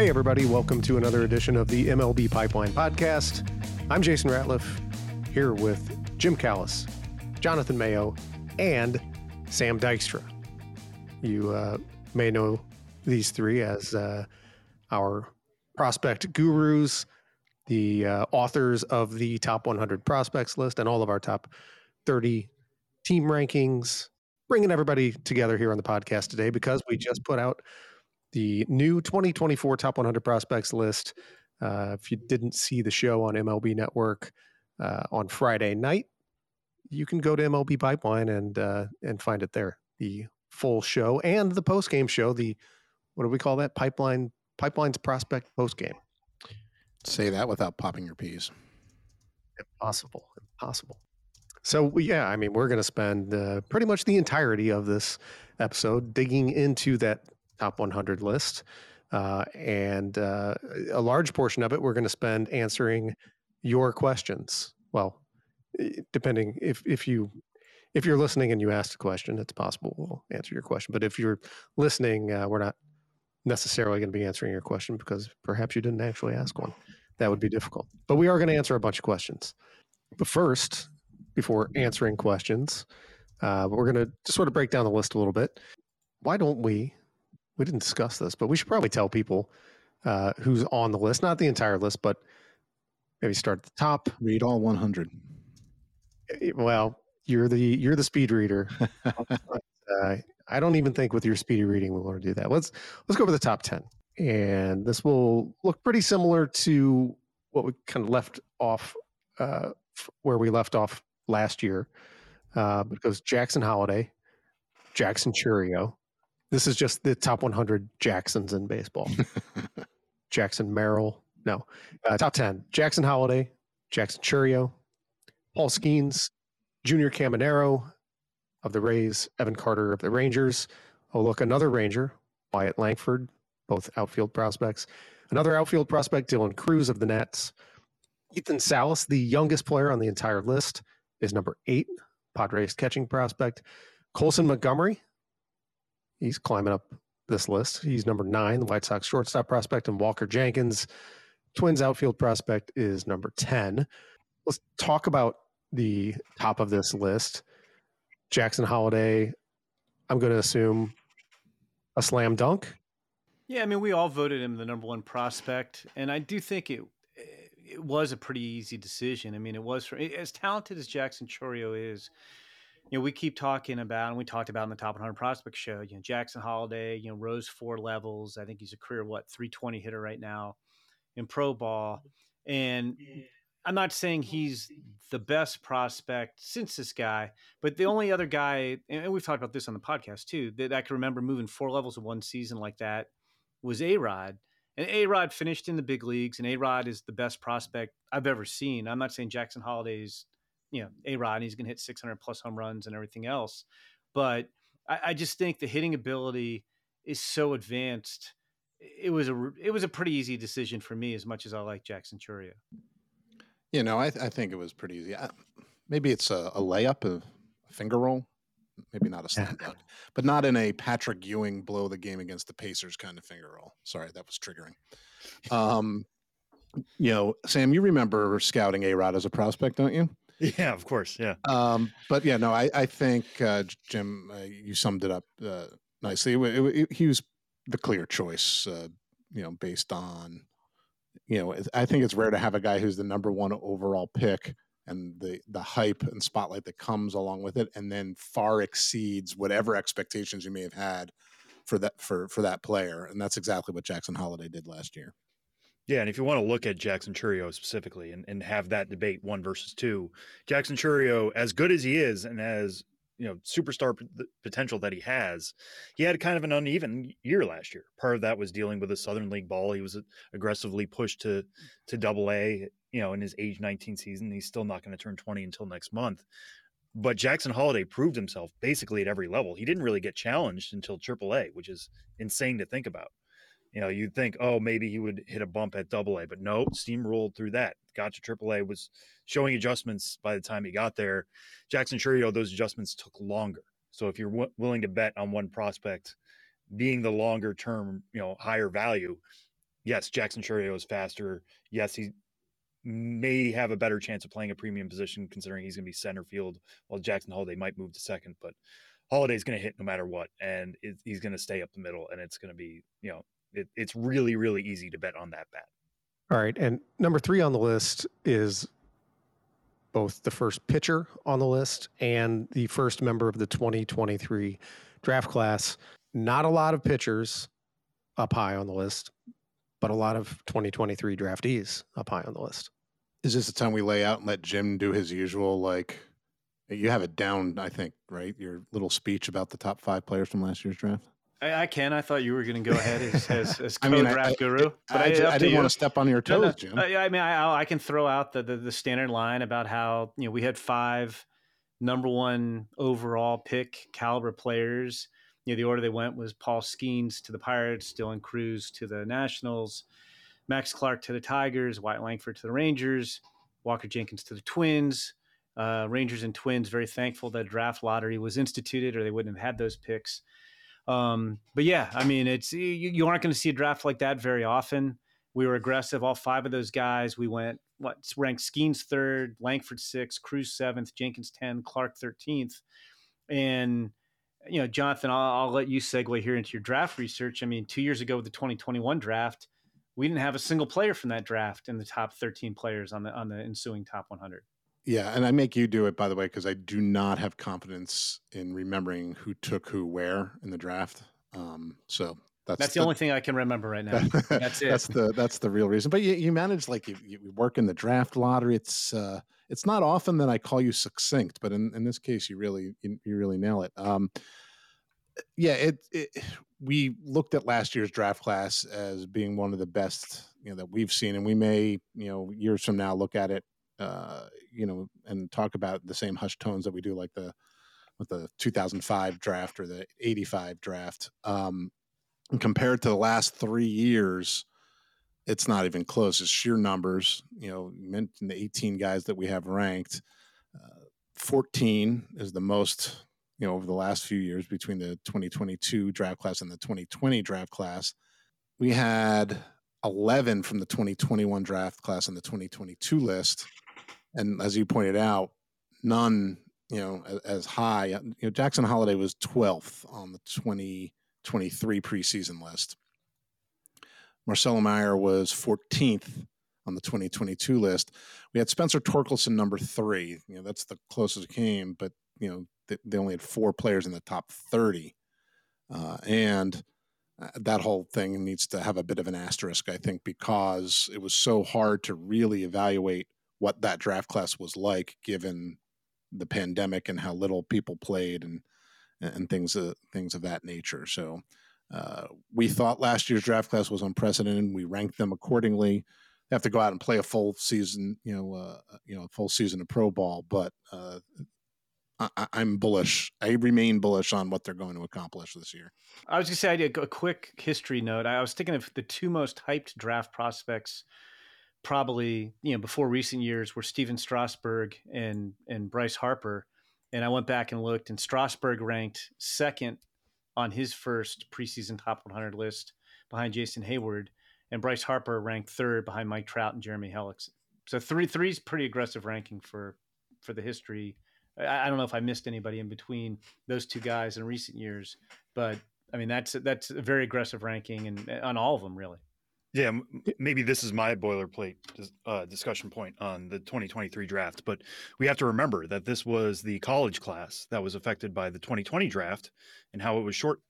Hey, everybody, welcome to another edition of the MLB Pipeline Podcast. I'm Jason Ratliff here with Jim Callis, Jonathan Mayo, and Sam Dykstra. You uh, may know these three as uh, our prospect gurus, the uh, authors of the top 100 prospects list, and all of our top 30 team rankings, bringing everybody together here on the podcast today because we just put out the new 2024 top 100 prospects list. Uh, if you didn't see the show on MLB Network uh, on Friday night, you can go to MLB Pipeline and uh, and find it there. The full show and the post game show. The what do we call that? Pipeline Pipeline's prospect post game. Say that without popping your peas. Impossible. Impossible. So yeah, I mean, we're going to spend uh, pretty much the entirety of this episode digging into that top 100 list. Uh, and uh, a large portion of it we're going to spend answering your questions. Well, depending if if you if you're listening and you asked a question, it's possible we'll answer your question. But if you're listening, uh, we're not necessarily going to be answering your question because perhaps you didn't actually ask one. That would be difficult. But we are going to answer a bunch of questions. But first, before answering questions, uh, we're going to just sort of break down the list a little bit. Why don't we we didn't discuss this, but we should probably tell people uh, who's on the list, not the entire list, but maybe start at the top. Read all 100. Eh, well, you're the you're the speed reader. uh, I don't even think with your speedy reading we want to do that. Let's let's go over the top 10. And this will look pretty similar to what we kind of left off uh, where we left off last year. Uh, but it goes Jackson Holliday, Jackson Chourio, this is just the top 100 Jacksons in baseball. Jackson Merrill, no, uh, top 10. Jackson Holliday, Jackson Chourio, Paul Skenes, Junior Caminero of the Rays, Evan Carter of the Rangers. Oh, look, another Ranger, Wyatt Langford, both outfield prospects. Another outfield prospect, Dylan Crews of the Nats. Ethan Salas, the youngest player on the entire list, is number eight, Padres catching prospect. Colson Montgomery, He's climbing up this list. He's number nine, the White Sox shortstop prospect, and Walker Jenkins, Twins outfield prospect, is number 10. Let's talk about the top of this list. Jackson Holliday, I'm going to assume a slam dunk. Yeah, I mean, we all voted him the number one prospect, and I do think it it was a pretty easy decision. I mean, it was for as talented as Jackson Chourio is you know, we keep talking about, and we talked about in the top 100 prospect show, you know, Jackson Holliday, you know, rose four levels. I think he's a career, what, 320 hitter right now in pro ball. And I'm not saying he's the best prospect since this guy, but the hmm. only other guy, and we've talked about this on the podcast too, that I can remember moving four levels in one season like that was A Rod. And A Rod finished in the big leagues, and A Rod is the best prospect I've ever seen. I'm not saying Jackson Holliday's you know, A Rod, he's going to hit 600 plus home runs and everything else. But I, I, just think the hitting ability is so advanced. It was a it was a pretty easy decision for me, as much as I like Jackson Chourio. You know, I, I think it was pretty easy. I, maybe it's a, a layup, a, a, finger roll, maybe not a slam dunk, but not in a Patrick Ewing blow the game against the Pacers kind of finger roll. Sorry, that was triggering. Um, You know, Sam, you remember scouting A Rod as a prospect, don't you? Yeah, of course. Yeah. Um, but yeah, no, I, I think uh, Jim, uh, you summed it up uh, nicely. It, it, it, he was the clear choice, uh, you know, based on, you know, I think it's rare to have a guy who's the number one overall pick and the the hype and spotlight that comes along with it, and then far exceeds whatever expectations you may have had for that for for that player, and that's exactly what Jackson Holliday did last year. Yeah, and if you want to look at Jackson Chourio specifically and, and have that debate one versus two, Jackson Chourio, as good as he is and as you know superstar p- potential that he has, he had kind of an uneven year last year. Part of that was dealing with the Southern League ball. He was aggressively pushed to to Double A, you know, in his age 19 season. He's still not going to turn 20 until next month. But Jackson Holliday proved himself basically at every level. He didn't really get challenged until Triple A, which is insane to think about. You know, you'd think, oh, maybe he would hit a bump at Double A, but no, steamrolled through that. Got to Triple A, was showing adjustments by the time he got there. Jackson Chourio, those adjustments took longer. So if you're w- willing to bet on one prospect being the longer term, you know, higher value, yes, Jackson Chourio is faster. Yes, he may have a better chance of playing a premium position considering he's going to be center field while Jackson Holliday might move to second. But Holliday's going to hit no matter what, and it, he's going to stay up the middle, and it's going to be, you know, it, it's really, really easy to bet on that bet. All right. And number three on the list is both the first pitcher on the list and the first member of the 2023 draft class. Not a lot of pitchers up high on the list, but a lot of 2023 draftees up high on the list. Is this the time we lay out and let Jim do his usual like? You have it down, I think, right? Your little speech about the top five players from last year's draft. I, I can. I thought you were going to go ahead as, as, as co-draft I mean, I, guru. But I, I, I didn't want to step on your toes, no, no, Jim. I, mean, I, I can throw out the, the, the standard line about how you know we had five number one overall pick caliber players. You know, the order they went was Paul Skenes to the Pirates, Dylan Crews to the Nationals, Max Clark to the Tigers, Wyatt Langford to the Rangers, Walker Jenkins to the Twins. Uh, Rangers and Twins very thankful that draft lottery was instituted, or they wouldn't have had those picks. Um, but yeah, I mean, it's you, you aren't going to see a draft like that very often. We were aggressive. All five of those guys, we went what ranked Skenes third, Langford sixth, Crews seventh, Jenkins ten, Clark thirteenth, and you know, Jonathan, I'll, I'll, let you segue here into your draft research. I mean, two years ago with the 2021 draft, we didn't have a single player from that draft in the top 13 players on the on the ensuing top 100. Yeah, and I make you do it by the way because I do not have confidence in remembering who took who where in the draft. Um, so that's, that's the, the, only thing I can remember right now. That's it. that's the that's the real reason. But you, you manage like you, you work in the draft lottery. It's uh, it's not often that I call you succinct, but in, in this case, you really you, you really nail it. Um, yeah, it, it we looked at last year's draft class as being one of the best you know that we've seen, and we may you know years from now look at it uh, you know, and talk about the same hushed tones that we do, like the with the 2005 draft or the 85 draft. Um, compared to the last three years, it's not even close. It's sheer numbers. You know, you mentioned the 18 guys that we have ranked. Uh, 14 is the most, you know, over the last few years between the 2022 draft class and the 2020 draft class. We had 11 from the 2021 draft class on the 2022 list and as you pointed out, none you know as, as high. You know, Jackson Holliday was 12th on the 2023 preseason list. Marcelo Mayer was 14th on the 2022 list. We had Spencer Torkelson number three. You know, that's the closest it came, but you know they, they only had four players in the top 30, uh, and uh, that whole thing needs to have a bit of an asterisk, I think, because it was so hard to really evaluate what that draft class was like given the pandemic and how little people played and and things uh, things of that nature. So uh, we thought last year's draft class was unprecedented. We ranked them accordingly. They have to go out and play a full season, you know, uh, you know, a full season of pro ball. But uh, I, am bullish. I remain bullish on what they're going to accomplish this year. I was going to say, I did a quick history note. I was thinking of the two most hyped draft prospects probably you know before recent years were Stephen Strasburg and and Bryce Harper, and I went back and looked, and Strasburg ranked second on his first preseason top 100 list behind Jason Heyward, and Bryce Harper ranked third behind Mike Trout and Jeremy Hellickson. So three three is pretty aggressive ranking for for the history. I, I, don't know if I missed anybody in between those two guys in recent years, but I mean that's that's a very aggressive ranking and on all of them really. Yeah, maybe this is my boilerplate uh, discussion point on the 2023 draft, but we have to remember that this was the college class that was affected by the 2020 draft and how it was short.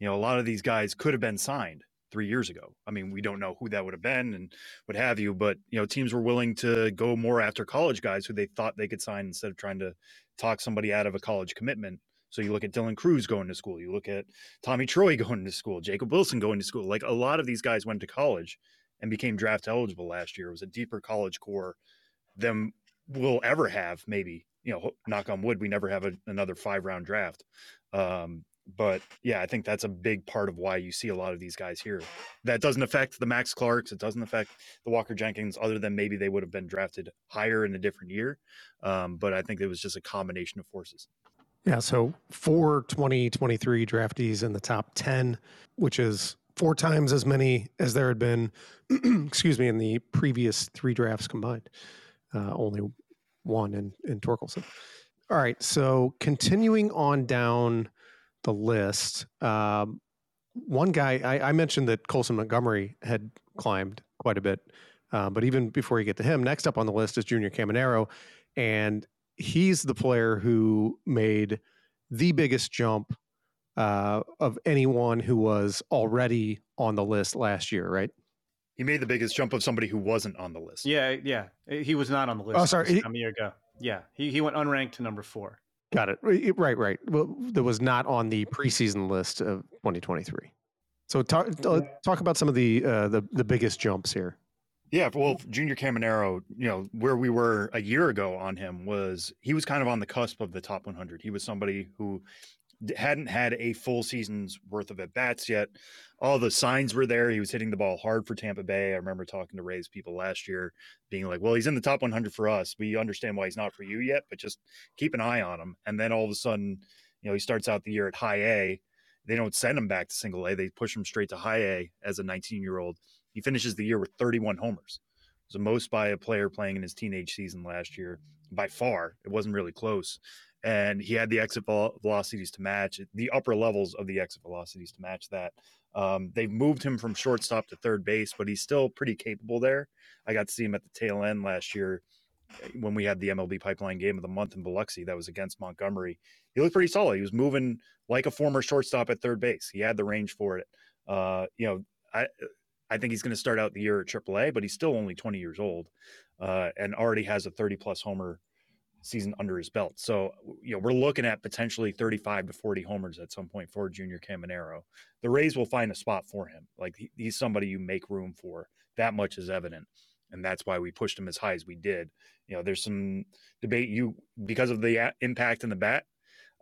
You know, a lot of these guys could have been signed three years ago. I mean, we don't know who that would have been and what have you, but you know, teams were willing to go more after college guys who they thought they could sign instead of trying to talk somebody out of a college commitment so you look at Dylan Crews going to school, you look at Tommy Troy going to school, Jacob Wilson going to school. Like a lot of these guys went to college and became draft eligible last year. It was a deeper college core than we'll ever have. Maybe you know, knock on wood, we never have a, another five round draft. Um, but yeah, I think that's a big part of why you see a lot of these guys here. That doesn't affect the Max Clarks. It doesn't affect the Walker Jenkins, other than maybe they would have been drafted higher in a different year. Um, but I think it was just a combination of forces. Yeah, so four 2023 draftees in the top 10, which is four times as many as there had been, excuse me, in the previous three drafts combined. Uh, only one in, in Torkelson. All right, so continuing on down the list, um, one guy, I, I, mentioned that Colson Montgomery had climbed quite a bit, uh, but even before you get to him, next up on the list is Junior Caminero. And he's the player who made the biggest jump uh, of anyone who was already on the list last year, right? He made the biggest jump of somebody who wasn't on the list. Yeah, yeah, he was not on the list. Oh, sorry, he, a year ago. Yeah, he he went unranked to number four. Got it. Right, right. Well, that was not on the preseason list of 2023. So talk talk about some of the uh, the the biggest jumps here. Yeah, well, Junior Caminero, you know, where we were a year ago on him was he was kind of on the cusp of the top 100. He was somebody who hadn't had a full season's worth of at bats yet. All the signs were there. He was hitting the ball hard for Tampa Bay. I remember talking to Rays people last year, being like, "Well, he's in the top 100 for us. We understand why he's not for you yet, but just keep an eye on him." And then all of a sudden, you know, he starts out the year at High A. They don't send him back to Single A. They push him straight to High A as a 19 year old he finishes the year with 31 homers. It was the most by a player playing in his teenage season last year by far. It wasn't really close. And he had the exit velocities to match the upper levels of the exit velocities to match that. Um, they've moved him from shortstop to third base, but he's still pretty capable there. I got to see him at the tail end last year eh, when we had the MLB pipeline game of the month in Biloxi that was against Montgomery. He looked pretty solid. He was moving like a former shortstop at third base. He had the range for it. Uh, you know, I I think he's going to start out the year at AAA, but he's still only 20 years old uh, and already has a 30 plus homer season under his belt. So, you know, we're looking at potentially 35 to 40 homers at some point for Junior Caminero. The Rays will find a spot for him. Like he, he's somebody you make room for. That much is evident. And that's why we pushed him as high as we did. You know, there's some debate you because of the impact in the bat.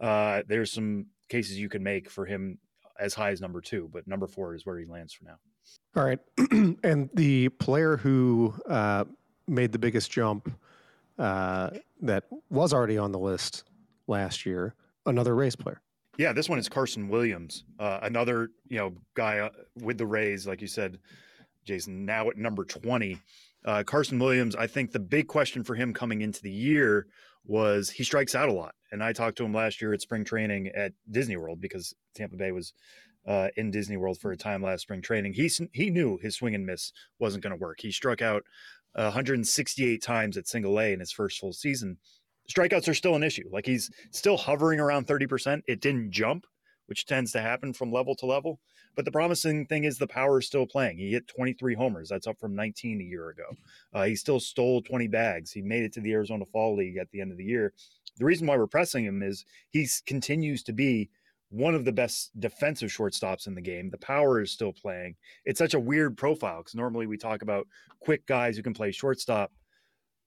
Uh, there's some cases you can make for him as high as number two, but number four is where he lands for now. All right. and the player who uh, made the biggest jump uh, that was already on the list last year, another Rays player. Yeah, this one is Carson Williams, uh, another you know guy uh, with the Rays, like you said, Jason. Now at number twenty, uh, Carson Williams. I think the big question for him coming into the year was he strikes out a lot, and I talked to him last year at spring training at Disney World because Tampa Bay was uh, in Disney World for a time last spring training. He he knew his swing and miss wasn't going to work. He struck out 168 times at Single A in his first full season. Strikeouts are still an issue. Like he's still hovering around 30%. It didn't jump, which tends to happen from level to level. But the promising thing is the power is still playing. He hit 23 homers. That's up from 19 a year ago. Uh, he still stole 20 bags. He made it to the Arizona Fall League at the end of the year. The reason why we're pressing him is he continues to be one of the best defensive shortstops in the game. The power is still playing. It's such a weird profile because normally we talk about quick guys who can play shortstop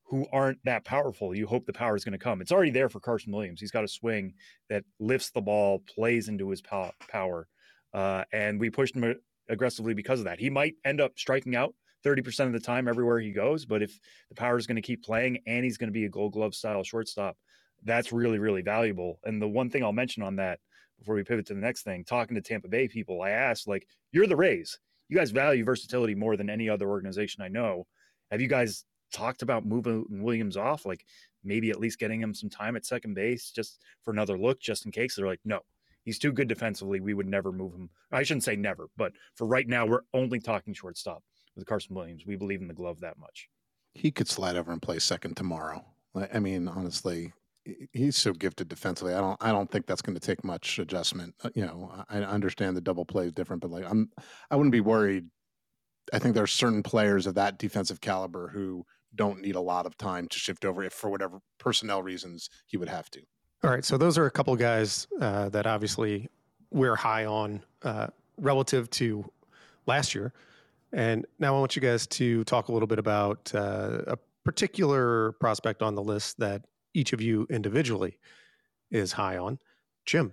who aren't that powerful. You hope the power is going to come. It's already there for Carson Williams. He's got a swing that lifts the ball, plays into his power. Uh, and we pushed him aggressively because of that. He might end up striking out 30% of the time everywhere he goes, but if the power is going to keep playing and he's going to be a gold glove style shortstop, that's really, really valuable. And the one thing I'll mention on that before we pivot to the next thing, talking to Tampa Bay people, I asked, like, you're the Rays. you guys value versatility more than any other organization I know. Have you guys talked about moving Williams off? Like maybe at least getting him some time at second base just for another look, just in case. They're like, no, he's too good defensively. We would never move him. I shouldn't say never, but for right now, we're only talking shortstop with Carson Williams. We believe in the glove that much. He could slide over and play second tomorrow. I mean, honestly, he's so gifted defensively. I don't I don't think that's going to take much adjustment. Uh, you know, I understand the double play is different, but like I'm I wouldn't be worried. I think there are certain players of that defensive caliber who don't need a lot of time to shift over if for whatever personnel reasons he would have to. All right, so those are a couple guys uh, that obviously we're high on uh, relative to last year. And now I want you guys to talk a little bit about uh, a particular prospect on the list that each of you individually is high on. Jim,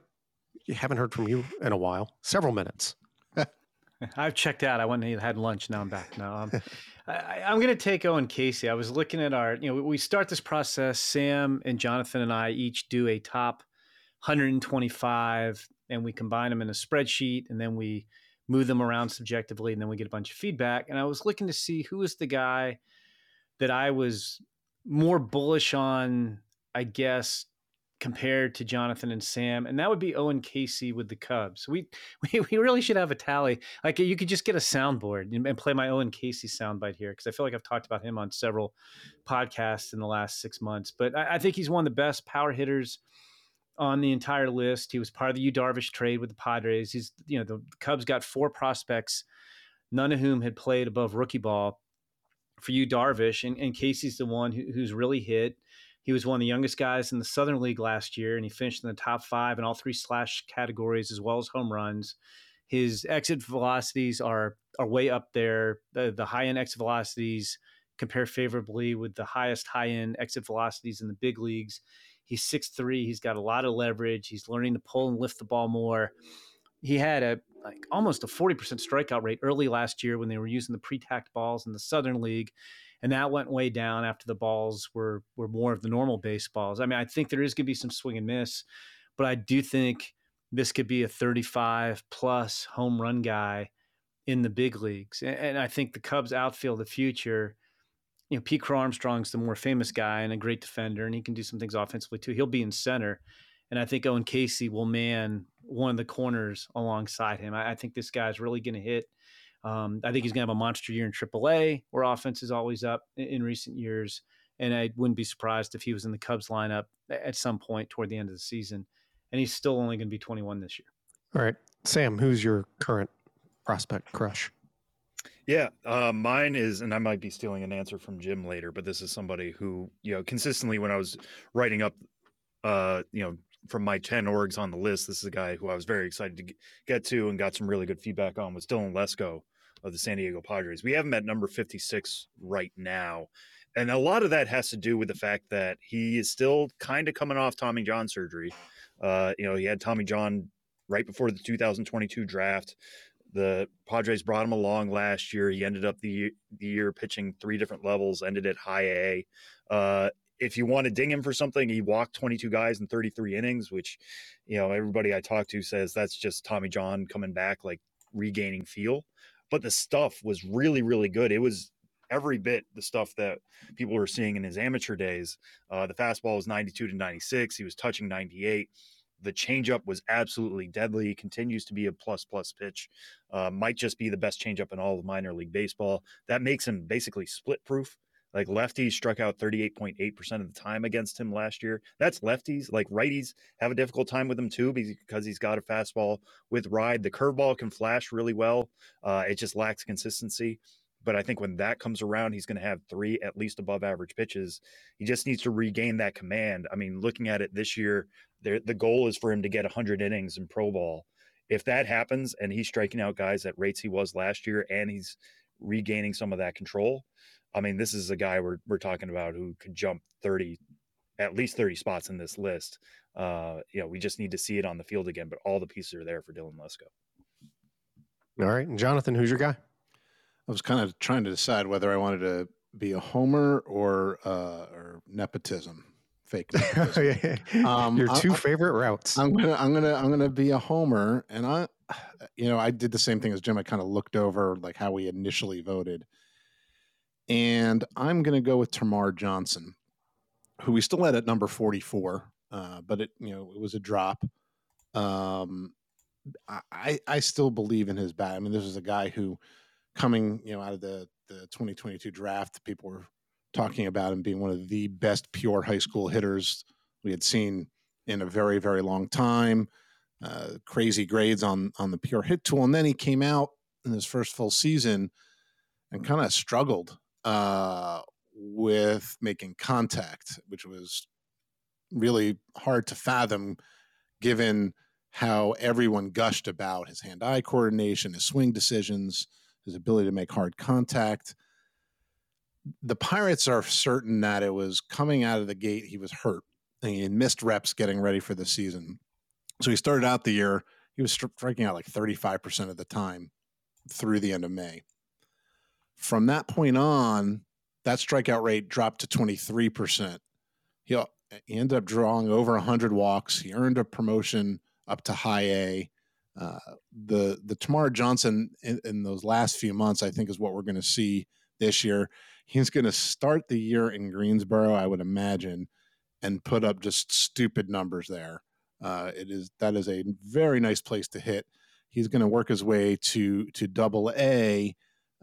you haven't heard from you in a while, several minutes. I've checked out. I went and had lunch. Now I'm back. Now um, I, am going to take Owen Caissie. I was looking at our, you know, we start this process. Sam and Jonathan and I each do a top 125, and we combine them in a spreadsheet, and then we move them around subjectively, and then we get a bunch of feedback. And I was looking to see who was the guy that I was more bullish on I guess, compared to Jonathan and Sam, and that would be Owen Caissie with the Cubs. We we, we really should have a tally. Like you could just get a soundboard and, play my Owen Casey soundbite here because I feel like I've talked about him on several podcasts in the last six months. But I, I, think he's one of the best power hitters on the entire list. He was part of the Yu Darvish trade with the Padres. He's you know the Cubs got four prospects, none of whom had played above rookie ball for Yu Darvish, and, and Caissie's the one who, who's really hit he was one of the youngest guys in the Southern League last year, and he finished in the top five in all three slash categories as well as home runs. His exit velocities are are way up there. The, the high end exit velocities compare favorably with the highest high end exit velocities in the big leagues. He's six three. He's got a lot of leverage. He's learning to pull and lift the ball more. He had a like almost a 40% strikeout rate early last year when they were using the pre-tacked balls in the Southern League and that went way down after the balls were were more of the normal baseballs. I mean, I think there is going to be some swing and miss, but I do think this could be a 35 plus home run guy in the big leagues. And, I think the Cubs outfield the future. You know, Pete Crow Armstrong's the more famous guy and a great defender, and he can do some things offensively too. He'll be in center, and I think Owen Caissie will man one of the corners alongside him. I, I think this guy's really going to hit um, I think he's going to have a monster year in AAA, where offense is always up in, in, recent years. And I wouldn't be surprised if he was in the Cubs lineup at some point toward the end of the season. And he's still only going to be 21 this year. All right, Sam, who's your current prospect crush? Yeah, uh, mine is, and I might be stealing an answer from Jim later, but this is somebody who, you know, consistently when I was writing up, uh, you know, from my 10 orgs on the list, this is a guy who I was very excited to get to and got some really good feedback on was Dylan Lesko of the San Diego Padres. We have him at number 56 right now. And a lot of that has to do with the fact that he is still kind of coming off Tommy John surgery. Uh, you know, he had Tommy John right before the 2022 draft. The Padres brought him along last year. He ended up the, the year pitching three different levels, ended at high A. Uh, if you want to ding him for something, he walked 22 guys in 33 innings, which, you know, everybody I talk to says that's just Tommy John coming back, like regaining feel but the stuff was really really good. It was every bit the stuff that people were seeing in his amateur days. Uh, the fastball was 92 to 96 he was touching 98 the changeup was absolutely deadly. Continues to be a plus plus pitch. Uh, might just be the best changeup in all of minor league baseball. That makes him basically split proof like lefties struck out 38.8% of the time against him last year. That's lefties. Like righties have a difficult time with him too because he's got a fastball with ride. The curveball can flash really well. Uh, it just lacks consistency. But I think when that comes around, he's going to have three at least above average pitches. He just needs to regain that command. I mean, looking at it this year, the goal is for him to get 100 innings in pro ball. If that happens and he's striking out guys at rates he was last year and he's regaining some of that control, I mean, this is a guy we're we're talking about who could jump thirty, at least thirty spots in this list. Uh, you know, we just need to see it on the field again, but all the pieces are there for Dylan Lesko. All right, and Jonathan, who's your guy? I was kind of trying to decide whether I wanted to be a homer or uh, or nepotism, fake. Nepotism. um, your 2 I, favorite routes. I'm gonna I'm gonna I'm gonna be a homer, and I you know, I did the same thing as Jim. I kind of looked over like how we initially voted, and I'm going to go with Termarr Johnson, who we still had at number 44, uh, but it you know it was a drop. Um, I I still believe in his bat. I mean, this is a guy who coming you know out of the the 2022 draft, people were talking about him being one of the best pure high school hitters we had seen in a very very long time. Uh, crazy grades on on the pure hit tool, and then he came out in his first full season and kind of struggled uh, with making contact, which was really hard to fathom given how everyone gushed about his hand eye coordination, his swing decisions, his ability to make hard contact. The Pirates are certain that it was coming out of the gate, he was hurt and he missed reps getting ready for the season. So he started out the year, he was striking out like 35% of the time through the end of May. From that point on, that strikeout rate dropped to 23%. He, ended up drawing over 100 walks. He earned a promotion up to high A. Uh, the the Termarr Johnson in, in, those last few months, I think, is what we're going to see this year. He's going to start the year in Greensboro, I would imagine, and put up just stupid numbers there. Uh, it is that is a very nice place to hit. He's going to work his way to to Double A.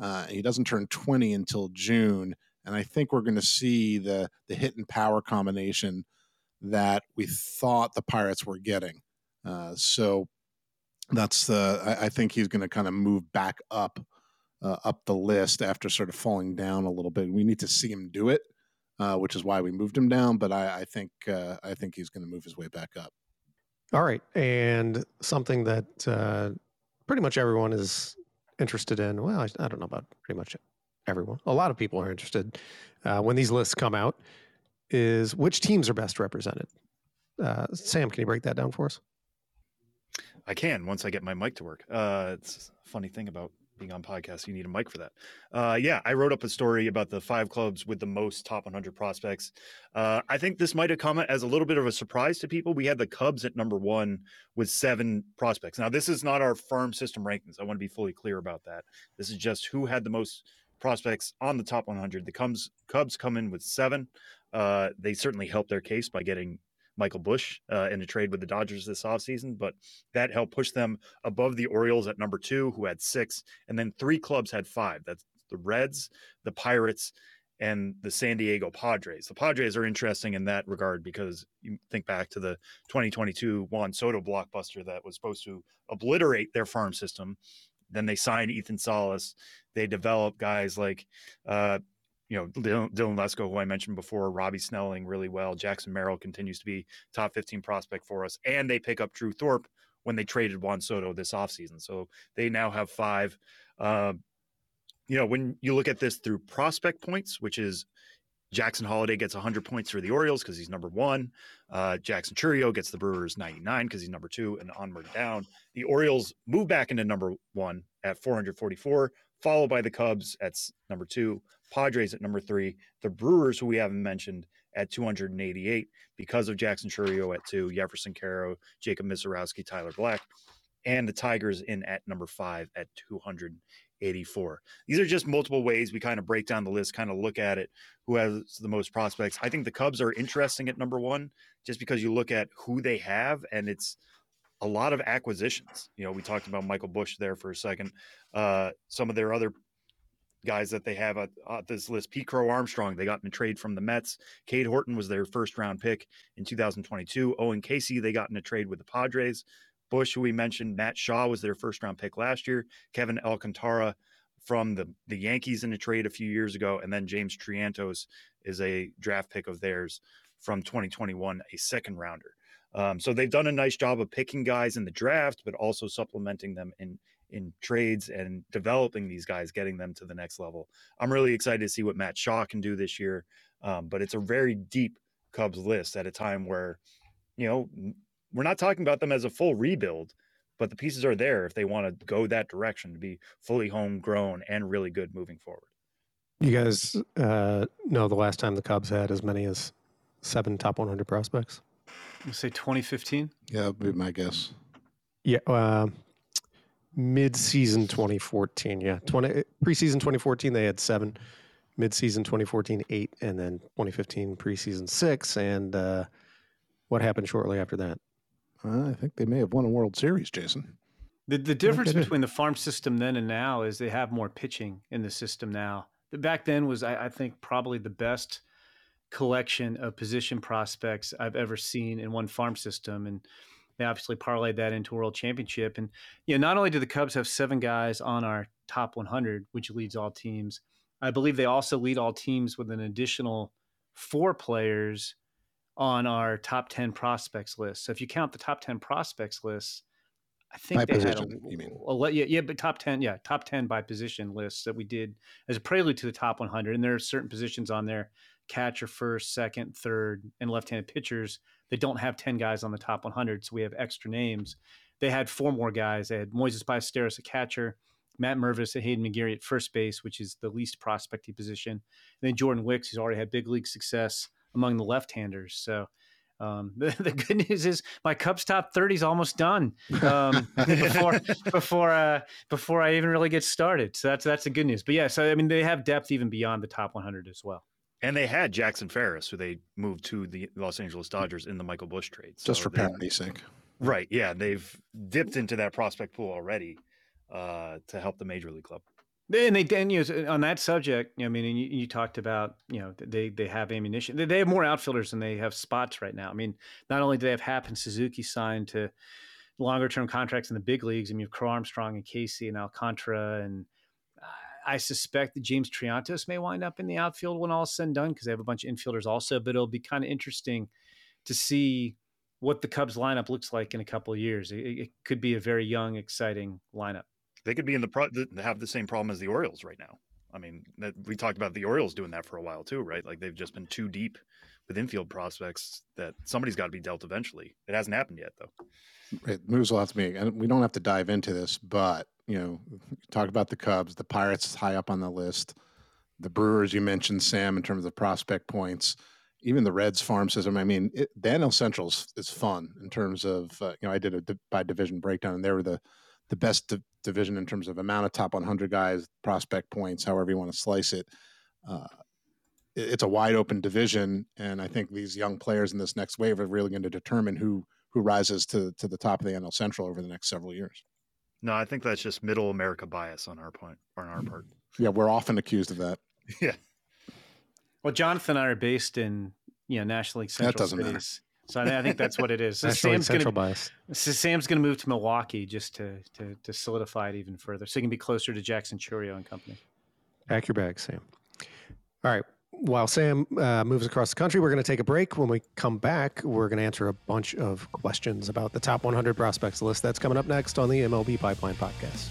Uh, he doesn't turn 20 until June, and I think we're going to see the the hit and power combination that we thought the Pirates were getting. Uh, so that's the I, I think he's going to kind of move back up uh, up the list after sort of falling down a little bit. We need to see him do it, uh, which is why we moved him down. But I, I think uh, I think he's going to move his way back up. All right, and something that uh, pretty much everyone is interested in. Well, I, I, don't know about pretty much everyone. A lot of people are interested uh, when these lists come out. Is which teams are best represented? Uh, Sam, can you break that down for us? I can once I get my mic to work. Uh, it's a funny thing about being on podcasts. You need a mic for that. Uh, yeah, I wrote up a story about the five clubs with the most top 100 prospects. Uh, I think this might have come as a little bit of a surprise to people. We had the Cubs at number one with seven prospects. Now, this is not our firm system rankings. I want to be fully clear about that. This is just who had the most prospects on the top 100. The Cubs Cubs come in with seven. Uh, they certainly helped their case by getting Michael Busch uh, in a trade with the Dodgers this offseason, but that helped push them above the Orioles at number two, who had six, and then three clubs had five. That's the Reds, the Pirates, and the San Diego Padres. The Padres are interesting in that regard because you think back to the 2022 Juan Soto blockbuster that was supposed to obliterate their farm system. Then they signed Ethan Salas. They develop guys like uh, you know, Dylan, Lesko, who I mentioned before, Robby Snelling really well. Jackson Merrill continues to be top 15 prospect for us. And they pick up Drew Thorpe when they traded Juan Soto this offseason. So they now have five. Uh, you know, when you look at this through prospect points, which is Jackson Holliday gets 100 points for the Orioles because he's number one. Uh, Jackson Chourio gets the Brewers 99 because he's number two, and onward down. The Orioles move back into number one at 444 followed by the Cubs at number two, Padres at number three, the Brewers, who we haven't mentioned, at 288 because of Jackson Chourio at two, Jeferson Quero, Jacob Misiorowski, Tyler Black, and the Tigers in at number five at 284. These are just multiple ways we kind of break down the list, kind of look at it, who has the most prospects. I think the Cubs are interesting at number one just because you look at who they have and it's – a lot of acquisitions. You know, we talked about Michael Busch there for a second. Uh, some of their other guys that they have at, this list, Pete Crow Armstrong, they got in a trade from the Mets. Cade Horton was their first round pick in 2022. Owen Caissie, they got in a trade with the Padres. Busch, who we mentioned, Matt Shaw was their first round pick last year. Kevin Alcantara from the, the Yankees in a trade a few years ago. And then James Triantos is a draft pick of theirs from 2021, a second rounder. Um, so they've done a nice job of picking guys in the draft, but also supplementing them in in trades and developing these guys, getting them to the next level. I'm really excited to see what Matt Shaw can do this year. Um, but it's a very deep Cubs list at a time where, you know, we're not talking about them as a full rebuild, but the pieces are there if they want to go that direction to be fully homegrown and really good moving forward. You guys uh, know the last time the Cubs had as many as seven top 100 prospects? Say 2015. Yeah, that'd be my guess. Yeah. Uh, mid-season 2014. Yeah, 20 preseason 2014 they had seven, mid-season 2014 eight, and then 2015 preseason six. And uh, what happened shortly after that? Uh, I think they may have won a World Series, Jason. The the difference between the farm system then and now is they have more pitching in the system now. Back then was I, I think probably the best collection of position prospects I've ever seen in one farm system, and they obviously parlayed that into a world championship. And you know, not only do the Cubs have seven guys on our top 100, which leads all teams, I believe they also lead all teams with an additional four players on our top 10 prospects list. So if you count the top 10 prospects list, I think By they position, had a, you mean? a, yeah, yeah, but top 10, yeah, top 10 by position lists that we did as a prelude to the top 100. And there are certain positions on there catcher, first, second, third, and left handed pitchers They don't have 10 guys on the top 100. So we have extra names. They had four more guys. They had Moises Ballesteros, a catcher, Matt Mervis and Haydn McGeary at first base, which is the least prospecty position. And then Jordan Wicks, who's already had big league success among the left handers. So, um, the, the, good news is my Cubs top 30 is almost done um, before before uh, before I even really get started. So that's that's the good news. But yeah, so I mean they have depth even beyond the top 100 as well. And they had Jackson Ferris, who they moved to the Los Angeles Dodgers in the Michael Busch trade. Just for they- parity's sake. Right. Yeah. They've dipped into that prospect pool already uh, to help the major league club. And they and you know, on that subject, I mean, and you, you talked about you know they they have ammunition. They, they have more outfielders than they have spots right now. I mean, not only do they have Happ and Suzuki signed to longer term contracts in the big leagues, I mean, you have Crow Armstrong and Caissie and Alcantara, and I suspect that James Triantos may wind up in the outfield when all is said and done because they have a bunch of infielders also. But it'll be kind of interesting to see what the Cubs lineup looks like in a couple of years. It, it could be a very young, exciting lineup. They could be in the pro- have the same problem as the Orioles right now. I mean, that, we talked about the Orioles doing that for a while too, right? Like they've just been too deep with infield prospects that somebody's got to be dealt eventually. It hasn't happened yet, though. It moves a lot to me, and we don't have to dive into this, but you know, talk about the Cubs, the Pirates high up on the list, the Brewers you mentioned, Sam, in terms of prospect points, even the Reds farm system. I mean, it, the NL Central is, fun in terms of uh, you know I did a di- by division breakdown, and they were the the best di- division in terms of amount of top 100 guys, prospect points, however you want to slice it. Uh, it's a wide open division, and I think these young players in this next wave are really going to determine who who rises to to the top of the NL Central over the next several years. No, I think that's just middle America bias on our point, on our part. Yeah, we're often accused of that. Yeah. Well, Jonathan and I are based in you know National League Central doesn't matter. so I, I think that's what it is. So Sam's Central gonna bias. so Sam's gonna move to Milwaukee just to to to solidify it even further, so he can be closer to Jackson Chourio and company. Pack your bags, Sam. All right. While Sam uh, moves across the country, we're going to take a break. When we come back, we're going to answer a bunch of questions about the top 100 prospects list. That's coming up next on the MLB Pipeline Podcast.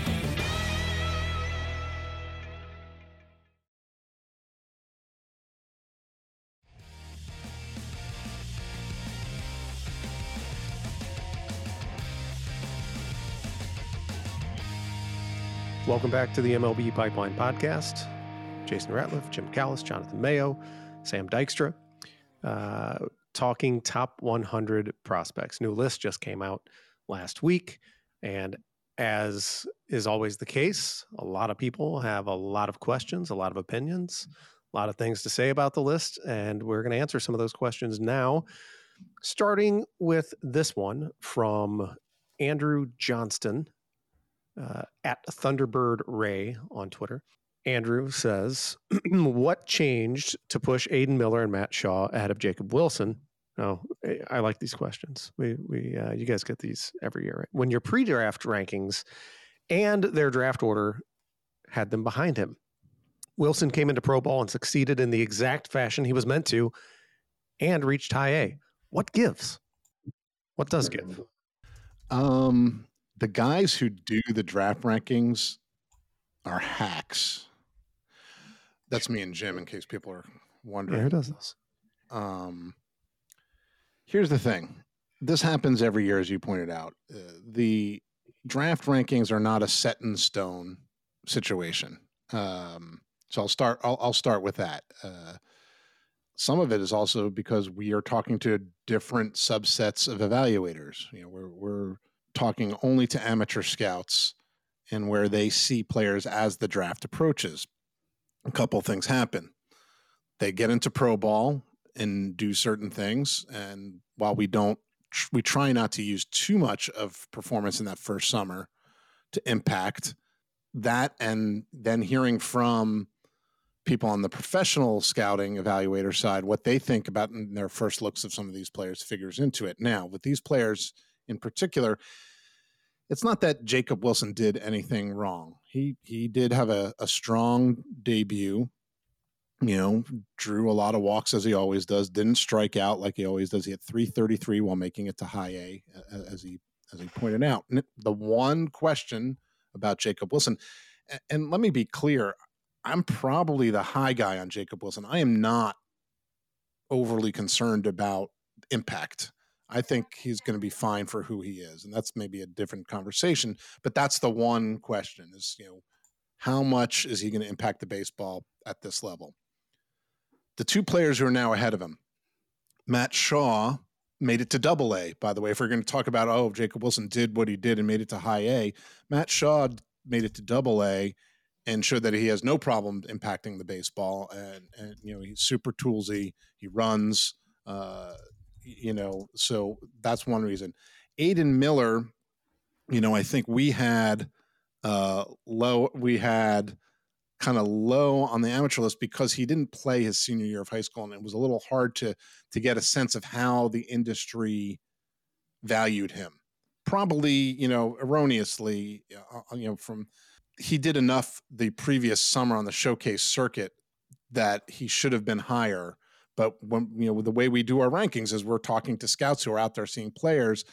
Welcome back to the MLB Pipeline Podcast. Jason Ratliff, Jim Callis, Jonathan Mayo, Sam Dykstra, uh, talking top 100 prospects. New list just came out last week. And as is always the case, a lot of people have a lot of questions, a lot of opinions, a lot of things to say about the list. And we're going to answer some of those questions now, starting with this one from Andrew Johnston uh, at Thunderbird Ray on Twitter. Andrew says, "What changed to push Aidan Miller and Matt Shaw ahead of Jacob Wilson?" Oh, I- like these questions. We we uh, you guys get these every year, right? When your pre-draft rankings and their draft order had them behind him. Wilson came into Pro Ball and succeeded in the exact fashion he was meant to, and reached High A. What gives? What does give? Um, the guys who do the draft rankings are hacks. That's me and Jim, in case people are wondering. Yeah, who does this? Um, here's the thing this happens every year, as you pointed out. Uh, the draft rankings are not a set in stone situation. Um, so I'll start. I'll, I'll start with that. Uh, some of it is also because we are talking to different subsets of evaluators. You know, we're we're talking only to amateur scouts and where they see players as the draft approaches. A couple things happen. They get into pro ball and do certain things, and while we don't, we try not to use too much of performance in that first summer to impact that, and then hearing from people on the professional scouting evaluator side what they think about in their first looks of some of these players figures into it. Now, with these players in particular, it's not that Jacob Wilson did anything wrong. He he did have a, a strong debut. You know, drew a lot of walks as he always does. Didn't strike out like he always does. He had 333 while making it to high A, as he as he pointed out. And the one question about Jacob Wilson, and let me be clear, I'm probably the high guy on Jacob Wilson. I am not overly concerned about impact. I think he's going to be fine for who he is, and that's maybe a different conversation. But that's the one question: is you know, how much is he going to impact the baseball at this level? The two players who are now ahead of him, Matt Shaw made it to double A. By the way, if we're going to talk about oh Jacob Wilson did what he did and made it to high A, Matt Shaw made it to double A and showed that he has no problem impacting the baseball and and you know he's super toolsy. He runs. Uh, you know, so that's one reason. Aidan Miller, you know, I think we had uh low we had kind of low on the amateur list because he didn't play his senior year of high school and it was a little hard to to get a sense of how the industry valued him probably you know erroneously uh, uh you know from he did enough the previous summer on the showcase circuit that he should have been higher but when you know the way we do our rankings is we're talking to scouts who are out there seeing players,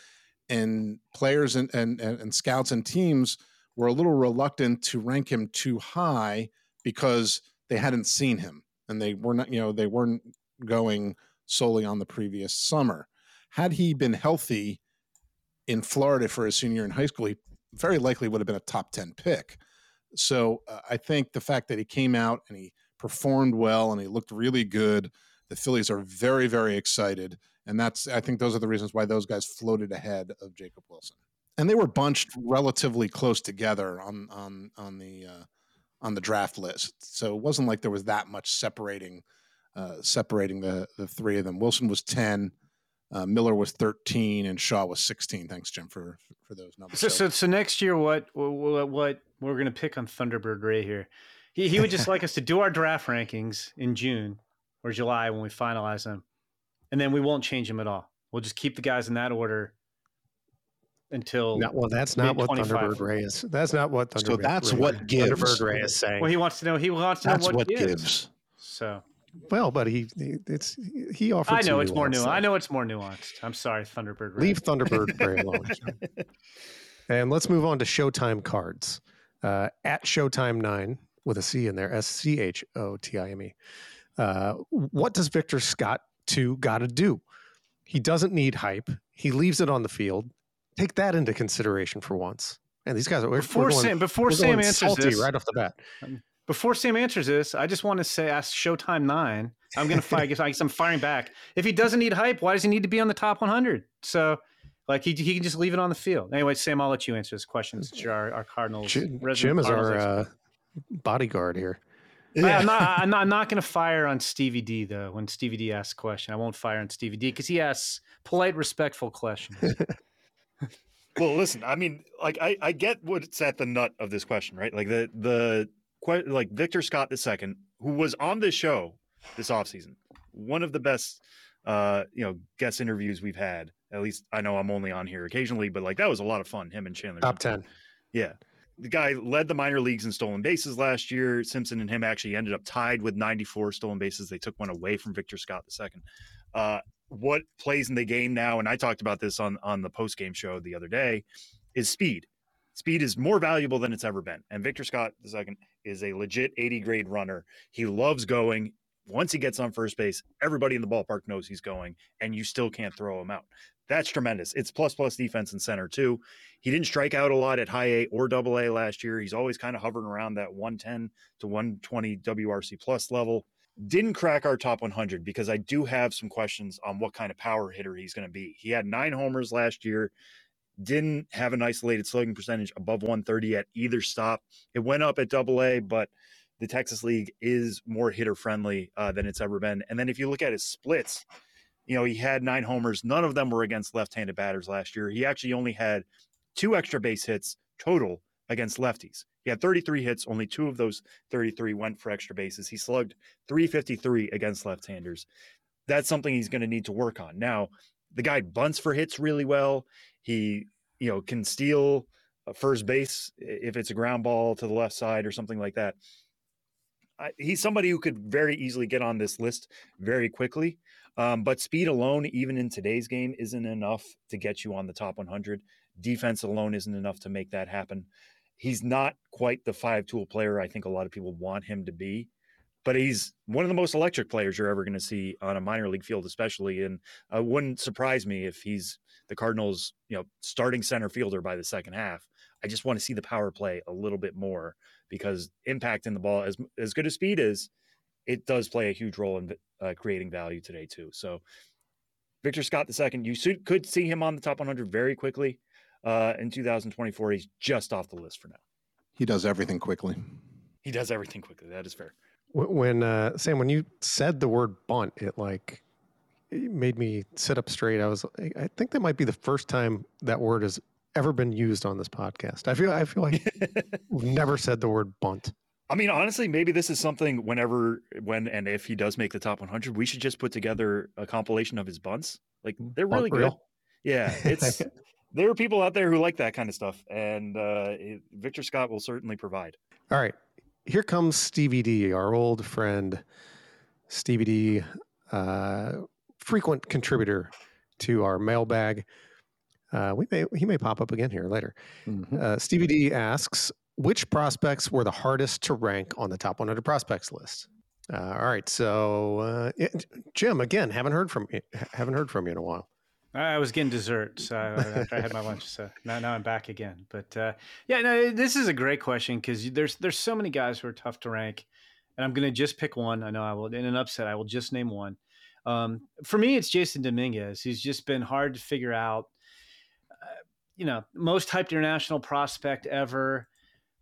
and players and and, and scouts and teams were a little reluctant to rank him too high because they hadn't seen him and they were not you know they weren't going solely on the previous summer. Had he been healthy in Florida for his senior in high school, he very likely would have been a top 10 pick. So uh, I think the fact that he came out and he performed well and he looked really good the Phillies are very, very excited. And that's, I think those are the reasons why those guys floated ahead of Jacob Wilson. And they were bunched relatively close together on, on, on the, uh, on the draft list. So it wasn't like there was that much separating, uh, separating the, the three of them. Wilson was 10, uh, Miller was 13 and Shaw was 16. Thanks, Jim, for for those numbers. So, so, so next year, what what, what we're going to pick on Thunderbird Ray here? He he would just like us to do our draft rankings in June, or July when we finalize them, and then we won't change them at all. We'll just keep the guys in that order until. No, well, that's not what Thunderbird Ray is. That's not what Thunderbird. So that's Ray, what gives. Thunderbird Ray is saying. Well, he wants to know. He wants to that's know what, what gives. gives. So. Well, but he, it's he offers. I know it's more nuanced. I know it's more nuanced. I'm sorry, Thunderbird. Ray. Leave Thunderbird Ray alone. and let's move on to Showtime cards. Uh, at Showtime Nine with a C in there, S C H O T I M E. Uh, what does Victor Scott two got to do? He doesn't need hype. He leaves it on the field. Take that into consideration for once. And these guys are before we're going, Sam before Sam answers this right off the bat. Um, before Sam answers this, I just want to say, ask Showtime Nine. I'm going to fire. I guess I'm firing back. If he doesn't need hype, why does he need to be on the top 100? So, like he he can just leave it on the field. Anyway, Sam, I'll let you answer this question. Our, our Cardinals. Jim, Jim is our uh, bodyguard here. Yeah. I'm not. I'm not, not going to fire on Stevie D though. When Stevie D asks a question, I won't fire on Stevie D because he asks polite, respectful questions. well, listen. I mean, like I, I get what's at the nut of this question, right? Like the the like Victor Scott II, who was on this show this offseason, one of the best, uh, you know, guest interviews we've had. At least I know I'm only on here occasionally, but like that was a lot of fun. Him and Chandler. Top ten. Yeah the guy led the minor leagues in stolen bases last year. Simpson and him actually ended up tied with 94 stolen bases. They took one away from Victor Scott II. Uh, what plays in the game now, and I talked about this on on the post game show the other day, is speed. Speed is more valuable than it's ever been. And Victor Scott II is a legit 80 grade runner. He loves going. Once he gets on first base, everybody in the ballpark knows he's going, and you still can't throw him out. That's tremendous. It's plus plus defense in center too. He didn't strike out a lot at high A or double A last year. He's always kind of hovering around that 110 to 120 WRC plus level. Didn't crack our top 100 because I do have some questions on what kind of power hitter he's going to be. He had nine homers last year, didn't have an isolated slugging percentage above 130 at either stop. It went up at double A, but the Texas League is more hitter friendly uh, than it's ever been. And then if you look at his splits, you know, he had nine homers. None of them were against left handed batters last year. He actually only had two extra base hits total against lefties. He had 33 hits, only two of those 33 went for extra bases. He slugged 353 against left-handers. That's something he's going to need to work on. Now, the guy bunts for hits really well. He, you know, can steal first base if it's a ground ball to the left side or something like that. I, he's somebody who could very easily get on this list very quickly. Um, but speed alone, even in today's game, isn't enough to get you on the top 100. Defense alone isn't enough to make that happen he's not quite the five tool player I think a lot of people want him to be, but he's one of the most electric players you're ever going to see on a minor league field, especially. And it wouldn't surprise me if he's the Cardinals, you know, starting center fielder by the second half. I just want to see the power play a little bit more because impact in the ball, as as good as speed is, it does play a huge role in uh, creating value today too. So. Victor Scott II, you could see him on the top 100 very quickly uh, in 2024. He's just off the list for now. He does everything quickly. He does everything quickly. That is fair. When uh, Sam, when you said the word bunt, it like it made me sit up straight. I was, I think that might be the first time that word has ever been used on this podcast. I feel, I feel like we've never said the word bunt. I mean, honestly, maybe this is something whenever, when, and if he does make the top 100, we should just put together a compilation of his bunts. Like they're really good. Yeah, it's there are people out there who like that kind of stuff, and uh, Victor Scott will certainly provide. All right, here comes Stevie D, our old friend, Stevie D, uh, frequent contributor to our mailbag. Uh, we may he may pop up again here later. Mm-hmm. Uh, Stevie D asks, which prospects were the hardest to rank on the top 100 prospects list? Uh, all right, so uh, Jim, again, haven't heard from haven't heard from you in a while. I was getting dessert so after I had my lunch. So now, now I'm back again. But uh, yeah, no, this is a great question because there's there's so many guys who are tough to rank, and I'm going to just pick one. I know I will in an upset. I will just name one. Um, for me, it's Jasson Dominguez. He's just been hard to figure out. You know, most hyped international prospect ever.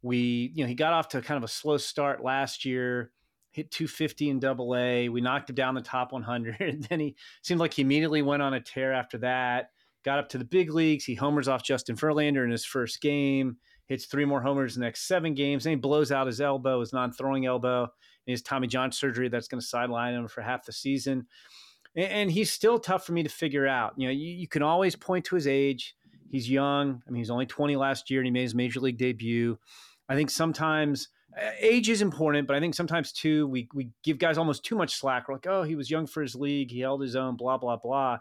We, you know, he got off to kind of a slow start last year hit 250 in double A. We knocked him down the top 100. then he seemed like he immediately went on a tear after that. Got up to the big leagues. He homers off Justin Verlander in his first game, hits three more homers in the next seven games. Then he blows out his elbow, his non throwing elbow, and his Tommy John surgery that's going to sideline him for half the season. And, and, he's still tough for me to figure out. You know, you, you can always point to his age. He's young. I mean, he's only 20 last year and he made his major league debut. I think sometimes age is important, but I think sometimes too we we give guys almost too much slack. We're like, oh, he was young for his league, he held his own, blah blah blah,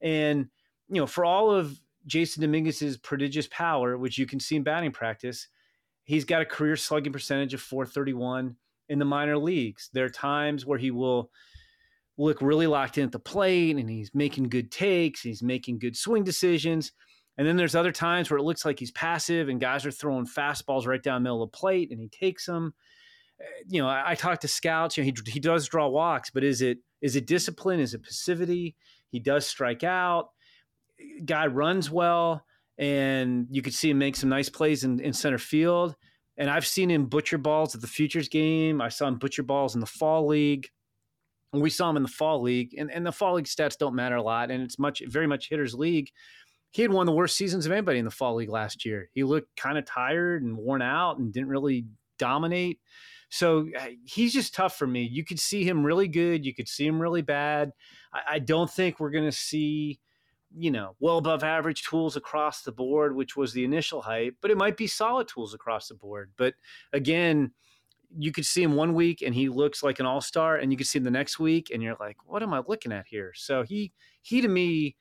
and you know, for all of Jasson Dominguez's prodigious power, which you can see in batting practice, he's got a career slugging percentage of 431 in the minor leagues. There are times where he will look really locked in at the plate and he's making good takes, he's making good swing decisions. And then there's other times where it looks like he's passive and guys are throwing fastballs right down the middle of the plate and he takes them. Eh, you know, I, I talk to scouts. You know, he he does draw walks, but is it is it discipline? Is it passivity? He does strike out. Guy runs well, and you could see him make some nice plays in, in center field. And I've seen him butcher balls at the futures game. I saw him butcher balls in the fall league. And we saw him in the fall league, and, and the fall league stats don't matter a lot, and it's much very much hitters league he had one of the worst seasons of anybody in the fall league last year. He looked kind of tired and worn out and didn't really dominate. So uh, he's just tough for me. You could see him really good. You could see him really bad. I, I don't think we're going to see, you know, well above average tools across the board, which was the initial hype, but it might be solid tools across the board. But again, you could see him one week and he looks like an all-star and you could see him the next week and you're like what am i looking at here so he he to me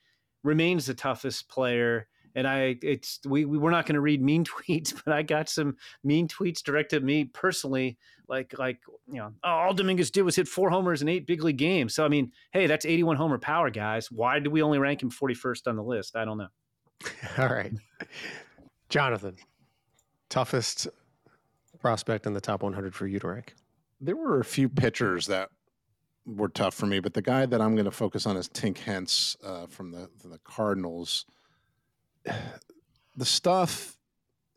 remains the toughest player. And i it's we, we we're not going to read mean tweets but i got some mean tweets directed at me personally like like you know oh, all dominguez did was hit four homers in eight big league games. So i mean hey that's 81 homer power guys. Why do we only rank him 41st on the list? I don't know. All right. Jonathan toughest prospect in the top 100 for you to rank? There were a few pitchers that were tough for me, but the guy that I'm going to focus on is Tink Hence uh, from the from the Cardinals. The stuff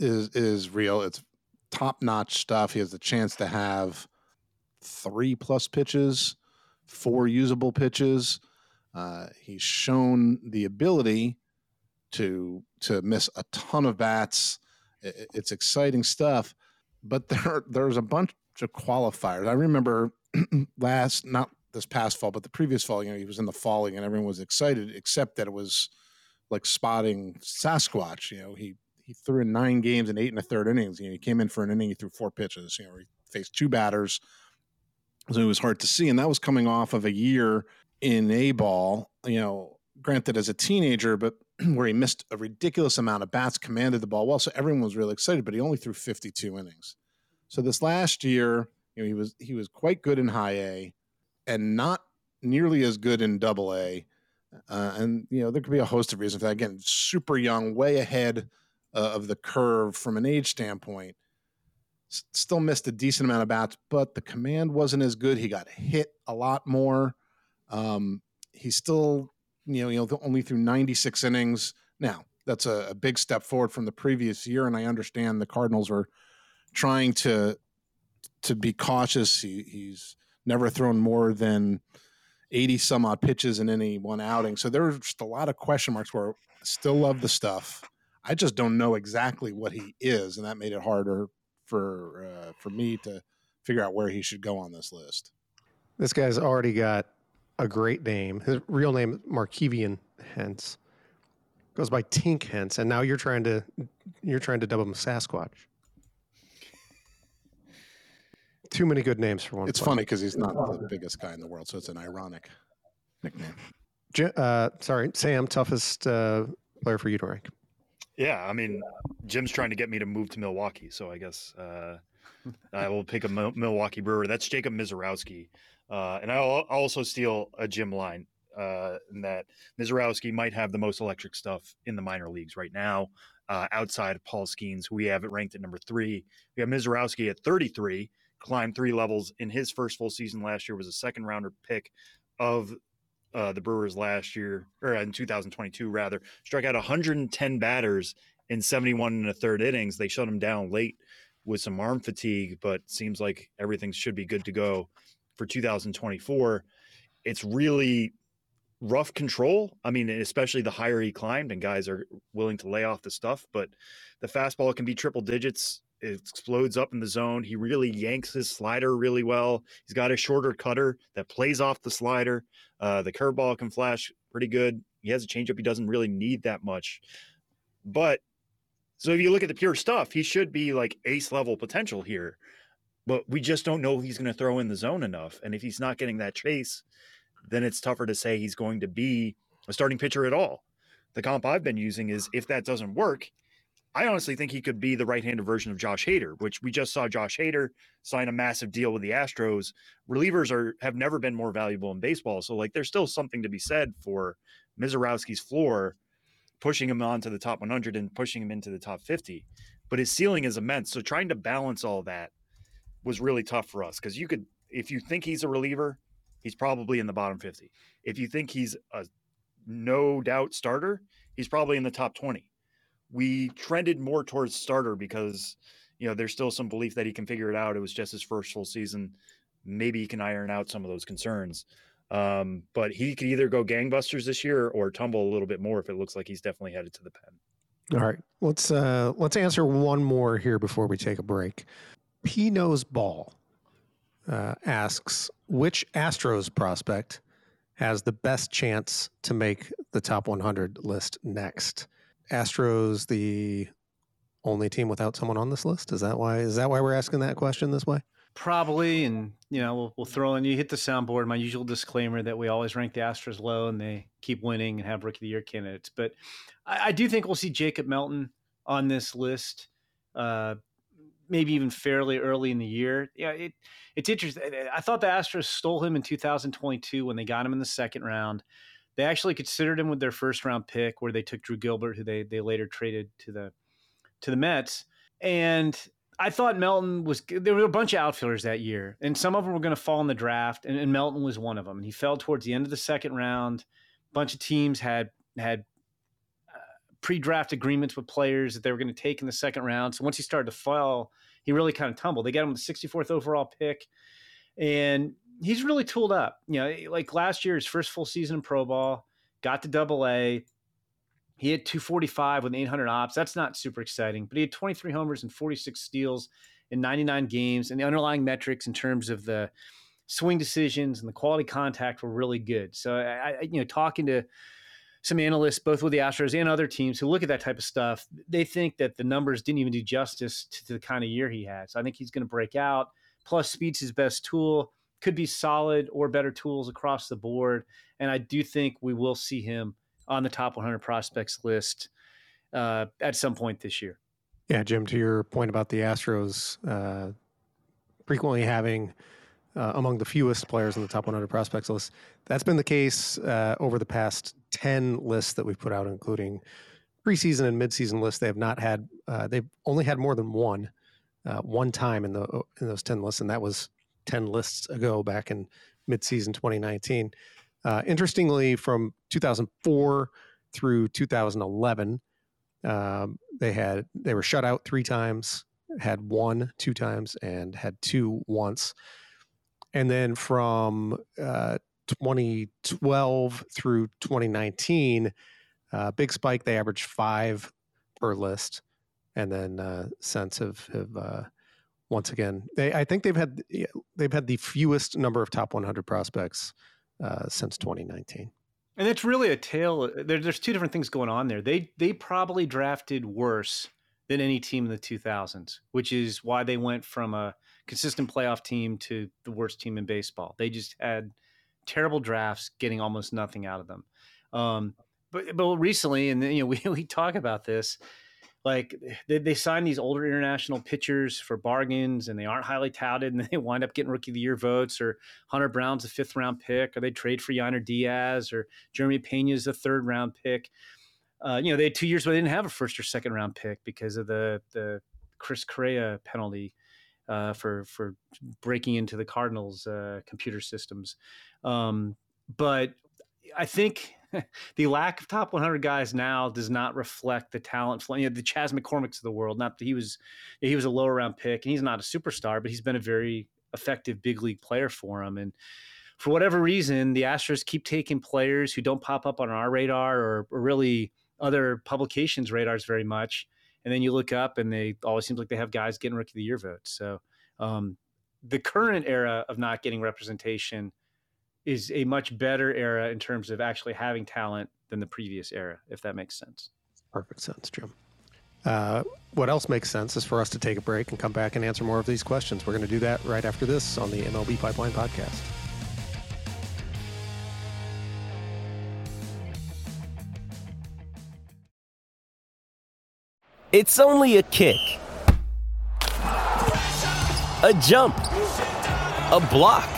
is is real. It's top notch stuff. He has the chance to have three plus pitches, four usable pitches. Uh, he's shown the ability to to miss a ton of bats. It's exciting stuff but there there's a bunch of qualifiers. I remember last not this past fall, but the previous fall, you know, he was in the falling and everyone was excited, except that it was like spotting Sasquatch. You know, he he threw in nine games and eight and a third innings. You know, he came in for an inning, he threw four pitches. You know, he faced two batters, so it was hard to see. And that was coming off of a year in A ball. You know, granted as a teenager, but where he missed a ridiculous amount of bats, commanded the ball well, so everyone was really excited. But he only threw 52 innings. So this last year, you know, he was he was quite good in high A, and not nearly as good in double A. Uh, and you know, there could be a host of reasons for that. Again, super young, way ahead uh, of the curve from an age standpoint. S- still missed a decent amount of bats, but the command wasn't as good. He got hit a lot more. Um, he still you know, you know, only through 96 innings. Now, that's a, a, big step forward from the previous year, and I understand the Cardinals are trying to to be cautious. He, he's never thrown more than 80 some odd pitches in any one outing, so there's just a lot of question marks. Where I still love the stuff, I just don't know exactly what he is, and that made it harder for uh, for me to figure out where he should go on this list. This guy's already got a great name. His real name Markevian Hence goes by Tink Hence, and now you're trying to you're trying to dub him Sasquatch. Too many good names for one. It's player. funny because he's not the biggest guy in the world, so it's an ironic nickname. Uh, sorry, Sam, toughest uh, player for you to rank. Yeah, I mean, Jim's trying to get me to move to Milwaukee, so I guess uh, I will pick a Milwaukee Brewer. That's Jacob Misiorowski. Uh, and I'll, I'll, also steal a Jim line uh, in that Misiorowski might have the most electric stuff in the minor leagues right now, uh, outside of Paul Skenes, who we have it ranked at number three. We have Misiorowski at 33, climbed three levels in his first full season last year, was a second rounder pick of uh, the Brewers last year, or in 2022 rather, struck out 110 batters in 71 and a third innings. They shut him down late with some arm fatigue, but seems like everything should be good to go for 2024, it's really rough control. I mean, especially the higher he climbed, and guys are willing to lay off the stuff. But the fastball can be triple digits. It explodes up in the zone. He really yanks his slider really well. He's got a shorter cutter that plays off the slider. Uh, the curveball can flash pretty good. He has a changeup. He doesn't really need that much. But so if you look at the pure stuff, he should be like ace level potential here but we just don't know he's going to throw in the zone enough. And if he's not getting that chase, then it's tougher to say he's going to be a starting pitcher at all. The comp I've been using is if that doesn't work, I honestly think he could be the right-handed version of Josh Hader, which we just saw Josh Hader sign a massive deal with the Astros. Relievers are have never been more valuable in baseball, so like there's still something to be said for Misiorowski's floor, pushing him onto the top 100 and pushing him into the top 50. But his ceiling is immense, so trying to balance all that was really tough for us because you could, if you think he's a reliever, he's probably in the bottom 50. If you think he's a no doubt starter, he's probably in the top 20. We trended more towards starter because, you know, there's still some belief that he can figure it out. It was just his first full season. Maybe he can iron out some of those concerns. Um, but he could either go gangbusters this year or tumble a little bit more if it looks like he's definitely headed to the pen. All right, let's uh, let's answer one more here before we take a break. P Knows Ball uh, asks which Astros prospect has the best chance to make the top 100 list next. Astros, the only team without someone on this list. Is that why? Is that why we're asking that question this way? Probably, and you know, we'll, we'll throw in. You hit the soundboard. My usual disclaimer that we always rank the Astros low, and they keep winning and have rookie of the year candidates. But I, I do think we'll see Jacob Melton on this list, uh, maybe even fairly early in the year. Yeah, it, it's interesting. I thought the Astros stole him in 2022 when they got him in the second round. They actually considered him with their first round pick, where they took Drew Gilbert, who they they later traded to the to the Mets. And I thought Melton was. There were a bunch of outfielders that year, and some of them were going to fall in the draft, and, and, Melton was one of them. And he fell towards the end of the second round. A bunch of teams had had uh, pre-draft agreements with players that they were going to take in the second round. So once he started to fall, he really kind of tumbled. They got him the 64th overall pick, and he's really tooled up. You know, eh, like last year, his first full season in pro ball, got to Double A he hit 245 with 800 ops. That's not super exciting, but he had 23 homers and 46 steals in 99 games. And the underlying metrics in terms of the swing decisions and the quality contact were really good. So I, I you know, talking to some analysts, both with the Astros and other teams who look at that type of stuff, they think that the numbers didn't even do justice to, to the kind of year he had. So I think he's going to break out. Plus, speed's his best tool. Could be solid or better tools across the board. And I do think we will see him on the top 100 prospects list uh, at some point this year. Yeah, Jim, to your point about the Astros uh, frequently having uh, among the fewest players on the top 100 prospects list, that's been the case uh, over the past 10 lists that we've put out, including preseason and midseason lists. They have not had, uh, they've only had more than one, uh, one time in the in those 10 lists, and that was 10 lists ago back in midseason 2019. Uh, interestingly, from 2004 through 2011, um, they had they were shut out three times, had one two times, and had two once. And then from uh, 2012 through 2019, uh, big spike. They averaged five per list, and then uh, since have have uh, once again. They I think they've had they've had the fewest number of top 100 prospects uh, since 2019. And it's really a tale. Uh, there, there's two different things going on there. They they probably drafted worse than any team in the 2000s, which is why they went from a consistent playoff team to the worst team in baseball. They just had terrible drafts, getting almost nothing out of them. Um, but but recently, and you know, we we talk about this like they, they sign these older international pitchers for bargains and they aren't highly touted and they wind up getting rookie of the year votes or Hunter Brown's a fifth round pick or they trade for Yainer Diaz or Jeremy Pena's a third round pick. Uh, you know, they had two years where they didn't have a first or second round pick because of the the Chris Correa penalty uh, for for breaking into the Cardinals' uh, computer systems. Um, but I think the lack of top 100 guys now does not reflect the talent. You know, the Chas McCormicks of the world. Not that he was he was a lower round pick, and he's not a superstar, but he's been a very effective big league player for him. And for whatever reason, the Astros keep taking players who don't pop up on our radar or, or really other publications' radars very much. And then you look up, and they always seems like they have guys getting rookie of the year votes. So um, the current era of not getting representation is a much better era in terms of actually having talent than the previous era, if that makes sense. Perfect sense, Jim. Uh, what else makes sense is for us to take a break and come back and answer more of these questions. We're going to do that right after this on the MLB Pipeline Podcast. It's only a kick, a jump, a block.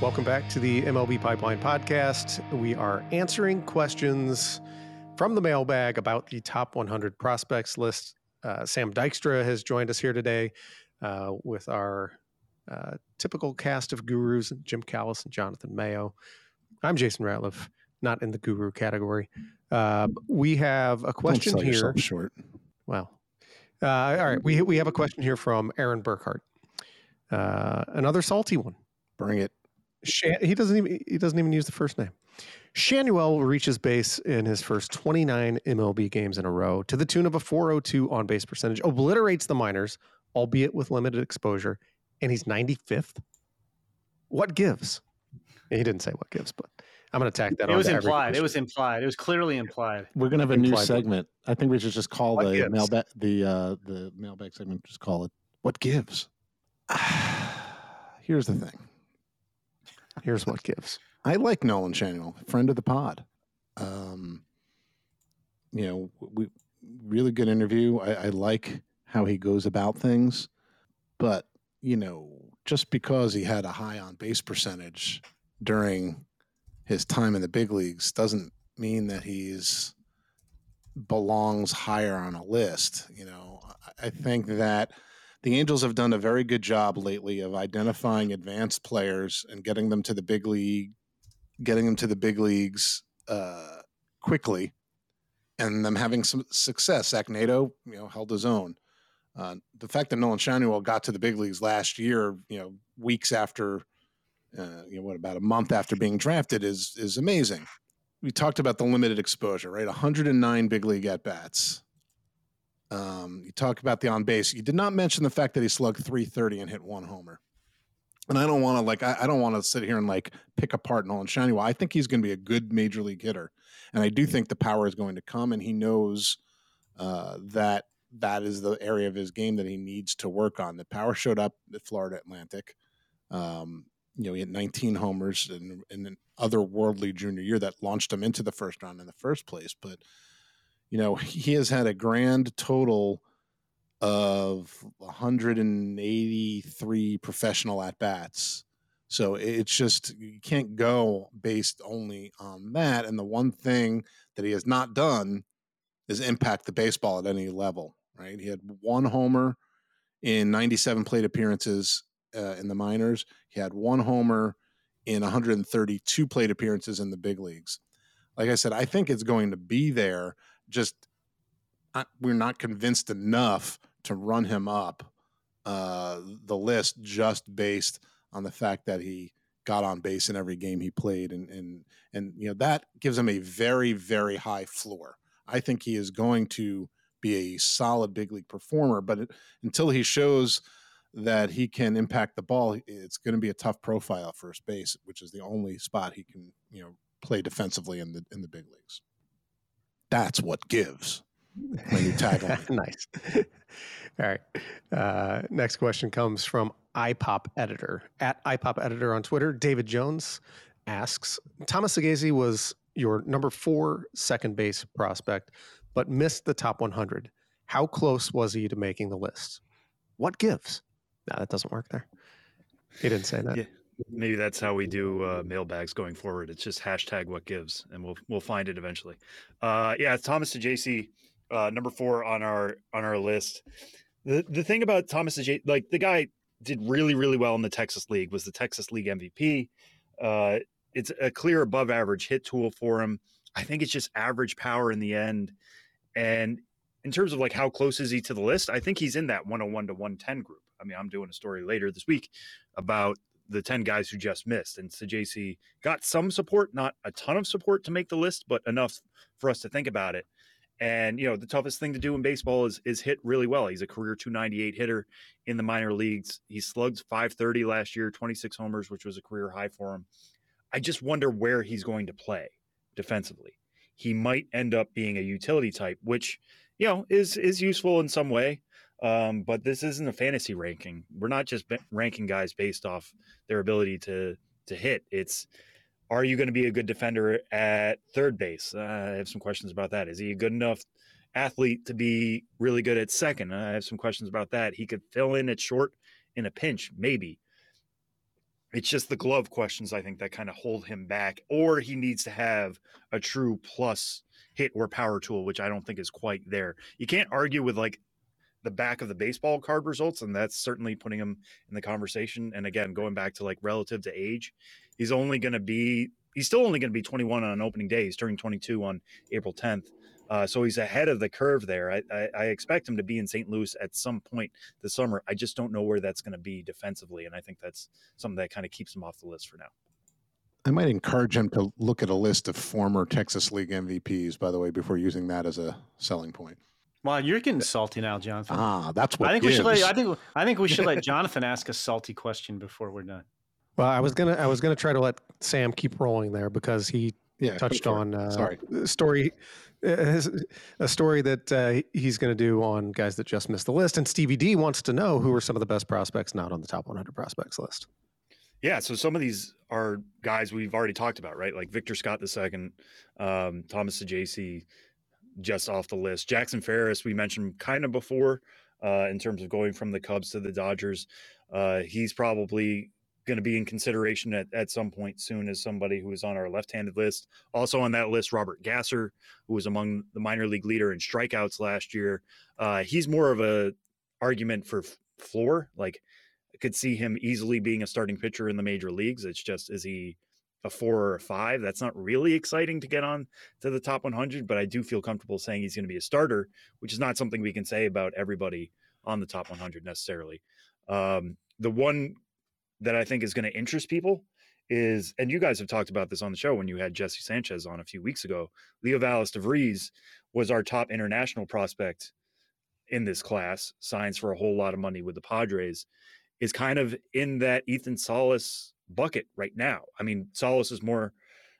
Welcome back to the MLB Pipeline Podcast. We are answering questions from the mailbag about the top 100 prospects list. Uh, Sam Dykstra has joined us here today uh, with our uh, typical cast of gurus Jim Callis and Jonathan Mayo. I'm Jason Ratliff, not in the guru category. Uh, we have a question here. Short. Well, uh, all right. We, we have a question here from Aaron Burkhart. Uh, another salty one. Bring it. Shan- he doesn't even he doesn't even use the first name. Schanuel reaches base in his first 29 MLB games in a row to the tune of a 402 on base percentage, obliterates the minors, albeit with limited exposure, and he's 95th. What gives? He didn't say what gives, but I'm going to tack that It on. was implied. It was implied. It was clearly implied. We're gonna have a new Implied what? segment. I think we should just call What the gives? mailbag the uh the mailbag segment. Just call it what gives. Here's the thing. Here's what gives. I like Nolan Schanuel, friend of the pod. Um, you know, we really good interview. I, I like how he goes about things, but you know, just because he had a high on base percentage during his time in the big leagues doesn't mean that he's belongs higher on a list. You know, I think that the Angels have done a very good job lately of identifying advanced players and getting them to the big league, getting them to the big leagues uh, quickly, and them having some success. Zach Neto, you know, held his own. Uh, the fact that Nolan Schanuel got to the big leagues last year, you know, weeks after, uh, you know, what about a month after being drafted is is amazing. We talked about the limited exposure, right? 109 big league at bats. Um, you talk about the on base. You did not mention the fact that he slugged 330 and hit one homer. And I don't want to like I, I don't want to sit here and like pick apart Nolan Schanuel. I think he's going to be a good major league hitter, and I do think the power is going to come. And he knows uh, that that is the area of his game that he needs to work on. The power showed up at Florida Atlantic. Um, you know, he had 19 homers in, in an otherworldly junior year that launched him into the first round in the first place. But you know, he has had a grand total of 183 professional at bats. So it's just, you can't go based only on that. And the one thing that he has not done is impact the baseball at any level, right? He had one homer in 97 plate appearances uh, in the minors, he had one homer in 132 plate appearances in the big leagues. Like I said, I think it's going to be there. Just uh, we're not convinced enough to run him up uh, the list just based on the fact that he got on base in every game he played, and and and you know that gives him a very very high floor. I think he is going to be a solid big league performer, but it, until he shows that he can impact the ball, it's going to be a tough profile first base, which is the only spot he can you know play defensively in the in the big leagues. That's what gives. My new tagline. nice. All right. Uh, next question comes from iPop Editor at iPop Editor on Twitter. David Jones asks Thomas Saggese was your number four second base prospect, but missed the top 100. How close was he to making the list? What gives? No, that doesn't work there. He didn't say that. Yeah. Maybe that's how we do uh, mailbags going forward. It's just hashtag what gives, and we'll we'll find it eventually. Uh, yeah, Thomas Saggese, uh, number four on our on our list. The the thing about Thomas Saggese, like the guy did really really well in the Texas League, was the Texas League MVP. Uh, it's a clear above average hit tool for him. I think it's just average power in the end. And in terms of like how close is he to the list, I think he's in that 101 to 110 group. I mean, I'm doing a story later this week about the 10 guys who just missed. And so Saggese got some support, not a ton of support to make the list, but enough for us to think about it. And you know, the toughest thing to do in baseball is is hit really well. He's a career 298 hitter in the minor leagues. He slugged 530 last year, 26 homers, which was a career high for him. I just wonder where he's going to play defensively. He might end up being a utility type, which you know is is useful in some way. Um, but this isn't a fantasy ranking. We're not just ranking guys based off their ability to to hit. It's are you going to be a good defender at third base? Uh, I have some questions about that. Is he a good enough athlete to be really good at second? I have some questions about that. He could fill in at short in a pinch, maybe. It's just the glove questions I think that kind of hold him back, or he needs to have a true plus hit or power tool, which I don't think is quite there. You can't argue with like the back of the baseball card results, and that's certainly putting him in the conversation. And again, going back to like relative to age, he's only going to be he's still only going to be 21 on opening day. He's turning 22 on April 10th. Uh, so he's ahead of the curve there. I, I, I, expect him to be in St. Louis at some point this summer. I just don't know where that's going to be defensively, and I think that's something that kind of keeps him off the list for now. I might encourage him to look at a list of former Texas League MVPs, by the way, before using that as a selling point. Wow, you're getting salty now, Jonathan. Ah, that's what I think gives. we should. Let, I think I think we should let Jonathan ask a salty question before we're done. Well, I was gonna I was gonna try to let Sam keep rolling there because he yeah, touched on uh, sorry story uh, a story that uh, he's going to do on guys that just missed the list, and Stevie D wants to know who are some of the best prospects not on the top 100 prospects list. Yeah, so some of these are guys we've already talked about, right? Like Victor Scott II, um, Thomas Saggese, just off the list. Jackson Ferris, we mentioned kind of before uh, in terms of going from the Cubs to the Dodgers. Uh, he's probably going to be in consideration at, at some point soon as somebody who is on our left-handed list. Also on that list, Robert Gasser, who was among the minor league leader in strikeouts last year. Uh, he's more of a argument for f- floor. Like I could see him easily being a starting pitcher in the major leagues. It's just is he a four or a five? That's not really exciting to get on to the top 100, but I do feel comfortable saying he's going to be a starter, which is not something we can say about everybody on the top 100 necessarily. Um, the one that I think is going to interest people is, and you guys have talked about this on the show when you had Jesse Sanchez on a few weeks ago. Leodalis De Vries was our top international prospect in this class, signs for a whole lot of money with the Padres, is kind of in that Ethan Salas bucket right now. I mean, Salas is more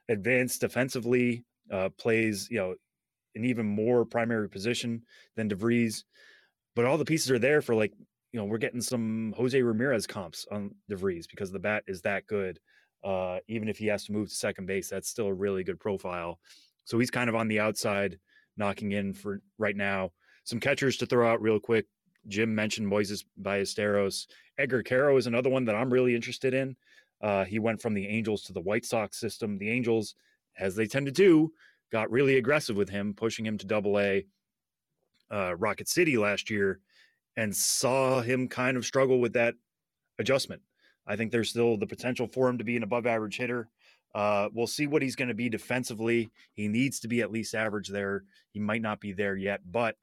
advanced defensively, uh, plays, you know, an even more primary position than De Vries, but all the pieces are there for like you know, we're getting some Jose Ramirez comps on De Vries because the bat is that good. Uh, even if he has to move to second base, that's still a really good profile. So he's kind of on the outside, knocking in for right now. Some catchers to throw out real quick. Jim mentioned Moises Ballesteros. Edgar Quero is another one that I'm really interested in. Uh, he went from the Angels to the White Sox system. The Angels, as they tend to do, got really aggressive with him, pushing him to double A. Uh, Rocket City last year and saw him kind of struggle with that adjustment. I think there's still the potential for him to be an above average hitter. Uh, we'll see what he's going to be defensively. He needs to be at least average there. He might not be there yet, but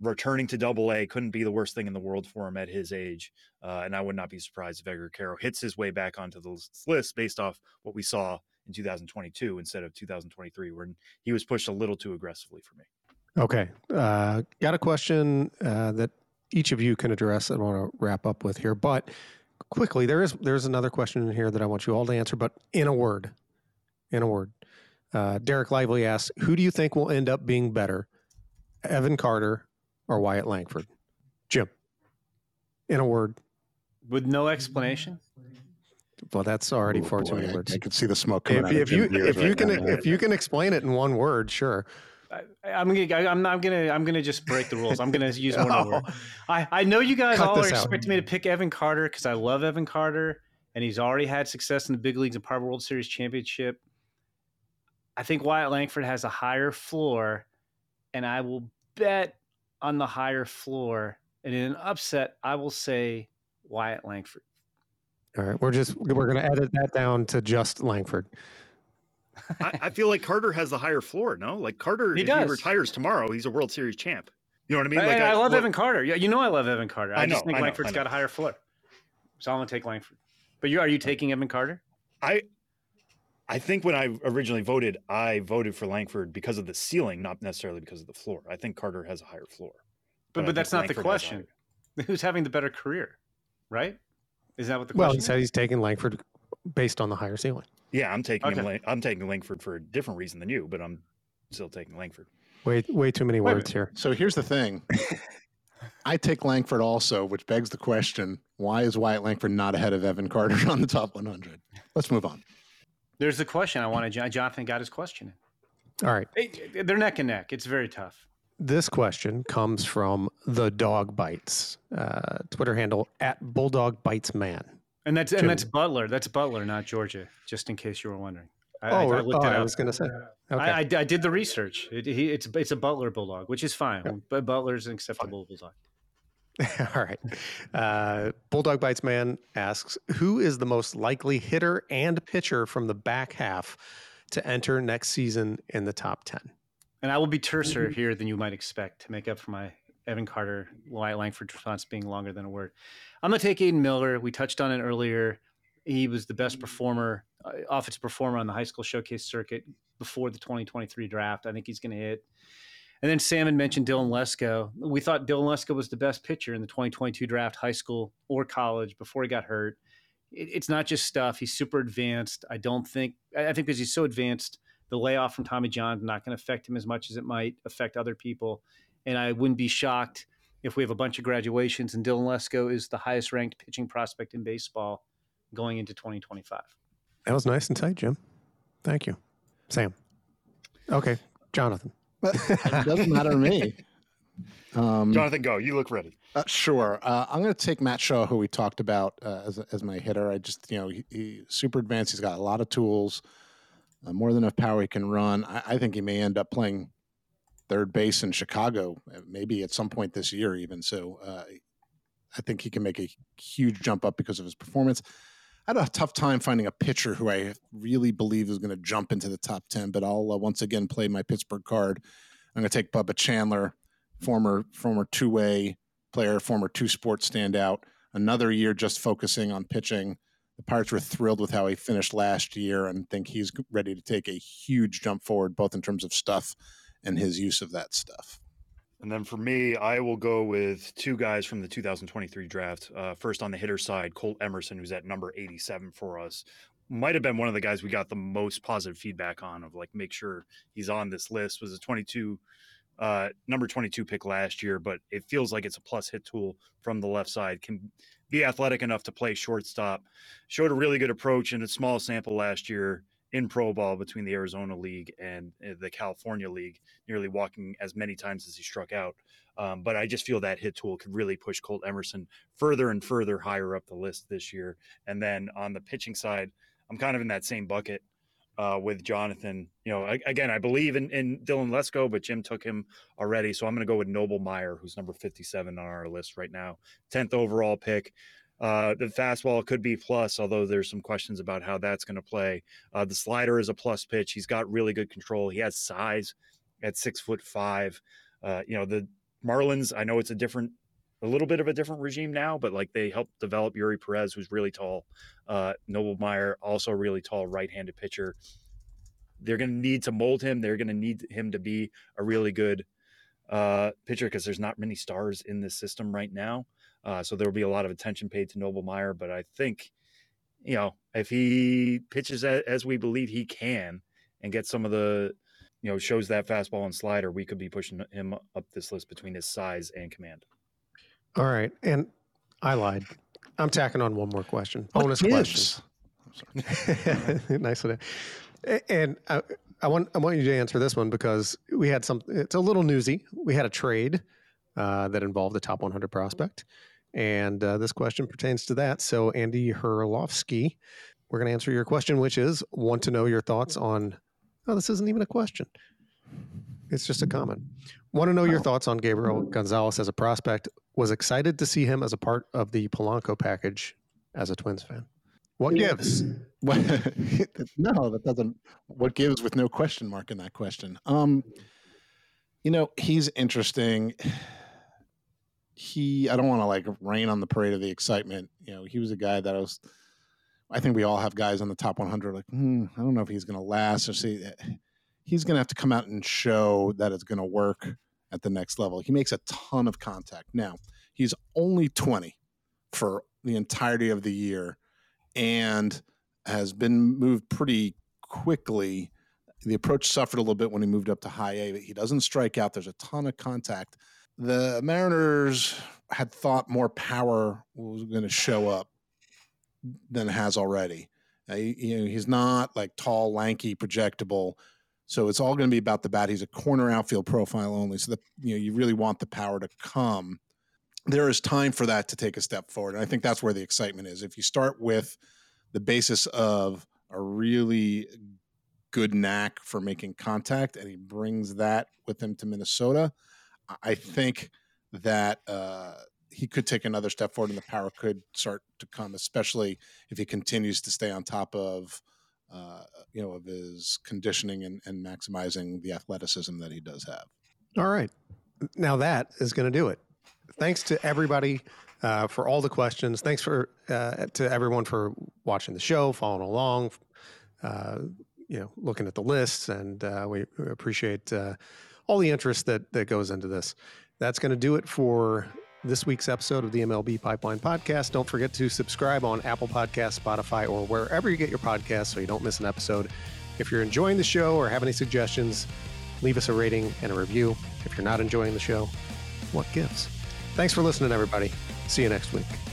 returning to double A couldn't be the worst thing in the world for him at his age. Uh, and I would not be surprised if Edgar Quero hits his way back onto the list based off what we saw in 2022 instead of 2023, when he was pushed a little too aggressively for me. Okay. Uh, got a question uh, that each of you can address. I want to wrap up with here, but quickly, there is there's another question in here that I want you all to answer, but in a word, in a word. Uh, Derek Lively asks, "Who do you think will end up being better, Evan Carter or Wyatt Langford?" Jim, in a word, with no explanation. Well, that's already Oh, far too boy, many I- words. I can see the smoke coming If, out of if you Jim's ears if you can now. if you can explain it in one word, sure. I, I'm gonna. I, I'm not I'm gonna. I'm gonna just break the rules. I'm gonna use one Oh. word. I, I know you guys Cut all are this out. expecting me to pick Evan Carter because I love Evan Carter and he's already had success in the big leagues and part of World Series championship. I think Wyatt Langford has a higher floor, and I will bet on the higher floor. And in an upset, I will say Wyatt Langford. All right, we're just we're going to edit that down to just Langford. I, I feel like Carter has the higher floor. No, like Carter, He if does. he retires tomorrow, he's a World Series champ. You know what I mean? I, Like I love look- Evan Carter. Yeah, you know I love Evan Carter. I, I just think I know, Langford's I know. got a higher floor. So I'm gonna take Langford. But you are you taking Evan Carter? I I think when I originally voted, I voted for Langford because of the ceiling, not necessarily because of the floor. I think Carter has a higher floor. But I but that's not the Langford has a question. Who's having the better career, right? Is that what the Well, question? he said he's taking Langford based on the higher ceiling. Yeah, I'm taking. Okay. Lang- I'm taking Langford for a different reason than you, but I'm still taking Langford. Way way too many Wait words here. So here's the thing. I take Langford also, which begs the question: Why is Wyatt Langford not ahead of Evan Carter on the top 100? Let's move on. There's the question I wanted. Jon- Jonathan got his question. All right. in. They're neck and neck. It's very tough. This question comes from the Dog Bites uh, Twitter handle at Bulldog Bites Man. And that's Jim. and that's Butler. That's Butler, not Georgia. Just in case you were wondering. I, oh, I, I oh, looked it I was going to say. Okay. I, I, I did the research. It, he, it's it's a Butler bulldog, which is fine. But Butler's an acceptable bulldog. All right. Uh, Bulldog Bites Man asks Who is the most likely hitter and pitcher from the back half to enter next season in the top 10? And I will be terser here than you might expect to make up for my Evan Carter, Wyatt Langford response being longer than a word. I'm going to take Aidan Miller. We touched on it earlier. He was the best performer, uh, offensive performer on the high school showcase circuit before the 2023 draft. I think he's going to hit. And then Salmon mentioned Dylan Lesko. We thought Dylan Lesko was the best pitcher in the 2022 draft, high school or college, before he got hurt. It, it's not just stuff. He's super advanced. I don't think, I think because he's so advanced, the layoff from Tommy John is not going to affect him as much as it might affect other people and I wouldn't be shocked if we have a bunch of graduations and Dylan Lesko is the highest ranked pitching prospect in baseball going into 2025. That was nice and tight, Jim. Thank you, Sam. Okay, Jonathan. it doesn't matter to me. Um, Jonathan, go. You look ready. Uh, sure. Uh, I'm going to take Matt Shaw, who we talked about uh, as, as my hitter. I just, you know, he, he super advanced. He's got a lot of tools, uh, more than enough power he can run. I, I think he may end up playing third base in Chicago, uh, maybe at some point this year, even. So uh, I think he can make a huge jump up because of his performance. Had a tough time finding a pitcher who I really believe is going to jump into the top 10, but I'll uh, once again play my Pittsburgh card. I'm going to take Bubba Chandler, former former two way player, former two sports standout. Another year just focusing on pitching. The Pirates were thrilled with how he finished last year and think he's ready to take a huge jump forward, both in terms of stuff and his use of that stuff. And then for me, I will go with two guys from the 2023 draft. Uh, first on the hitter side, Colt Emerson, who's at number 87 for us. Might have been one of the guys we got the most positive feedback on of like make sure he's on this list. Was a 22 uh, number 22 pick last year, but it feels like it's a plus hit tool from the left side. Can be athletic enough to play shortstop. Showed a really good approach in a small sample last year in pro ball between the Arizona League and uh, the California League, nearly walking as many times as he struck out. Um, but I just feel that hit tool could really push Colt Emerson further and further higher up the list this year. And then on the pitching side, I'm kind of in that same bucket uh, with Jonathan. You know, I, again, I believe in, in Dylan Lesko, but Jim took him already. So I'm going to go with Noble Meyer, who's number 57 on our list right now, 10th overall pick. Uh, the fastball could be plus, although there's some questions about how that's going to play. Uh, the slider is a plus pitch. He's got really good control. He has size at six foot five. Uh, you know, the Marlins, I know it's a different, a little bit of a different regime now, but like they helped develop Eury Perez, who's really tall. Uh, Noble Meyer, also really tall right handed pitcher. They're going to need to mold him. They're going to need him to be a really good uh, pitcher because there's not many stars in this system right now. Uh, so there will be a lot of attention paid to Noble Meyer. But I think, you know, if he pitches as we believe he can and gets some of the, you know, shows that fastball and slider, we could be pushing him up this list between his size and command. All right. And I lied. I'm tacking on one more question. Bonus question. nice one. And I, I, want I want you to answer this one because we had some. It's a little newsy. We had a trade uh, that involved a top 100 prospect. And uh, this question pertains to that. So, Andy Herlovsky, we're going to answer your question, which is want to know your thoughts on. Oh, this isn't even a question. It's just a comment. Want to know your thoughts on Gabriel Gonzalez as a prospect. Was excited to see him as a part of the Polanco package as a Twins fan. What gives? no, that doesn't. What gives with no question mark in that question? Um, you know, he's interesting he I don't want to like rain on the parade of the excitement. You know, he was a guy that I was. I think we all have guys on the top 100. Like, hmm, I don't know if he's going to last or see. Eh, he's going to have to come out and show that it's going to work at the next level. He makes a ton of contact. Now, he's only 20 for the entirety of the year and has been moved pretty quickly. The approach suffered a little bit when he moved up to high A, but he doesn't strike out. There's a ton of contact the Mariners had thought more power was going to show up than has already. Uh, you know, he's not like tall, lanky, projectable. So it's all going to be about the bat. He's a corner outfield profile only. So that you know, you really want the power to come. There is time for that to take a step forward, and I think that's where the excitement is. If you start with the basis of a really good knack for making contact, and he brings that with him to Minnesota, I think that uh, he could take another step forward, and the power could start to come, especially if he continues to stay on top of uh, you know, of his conditioning and, and maximizing the athleticism that he does have. All right. Now that is going to do it. Thanks to everybody uh, for all the questions. Thanks for uh, to everyone for watching the show, following along, uh, you know, looking at the lists, and uh, we appreciate uh, all the interest that that goes into this. That's going to do it for this week's episode of the MLB Pipeline Podcast. Don't forget to subscribe on Apple Podcasts, Spotify, or wherever you get your podcasts so you don't miss an episode. If you're enjoying the show or have any suggestions, leave us a rating and a review. If you're not enjoying the show, what gives? Thanks for listening, everybody. See you next week.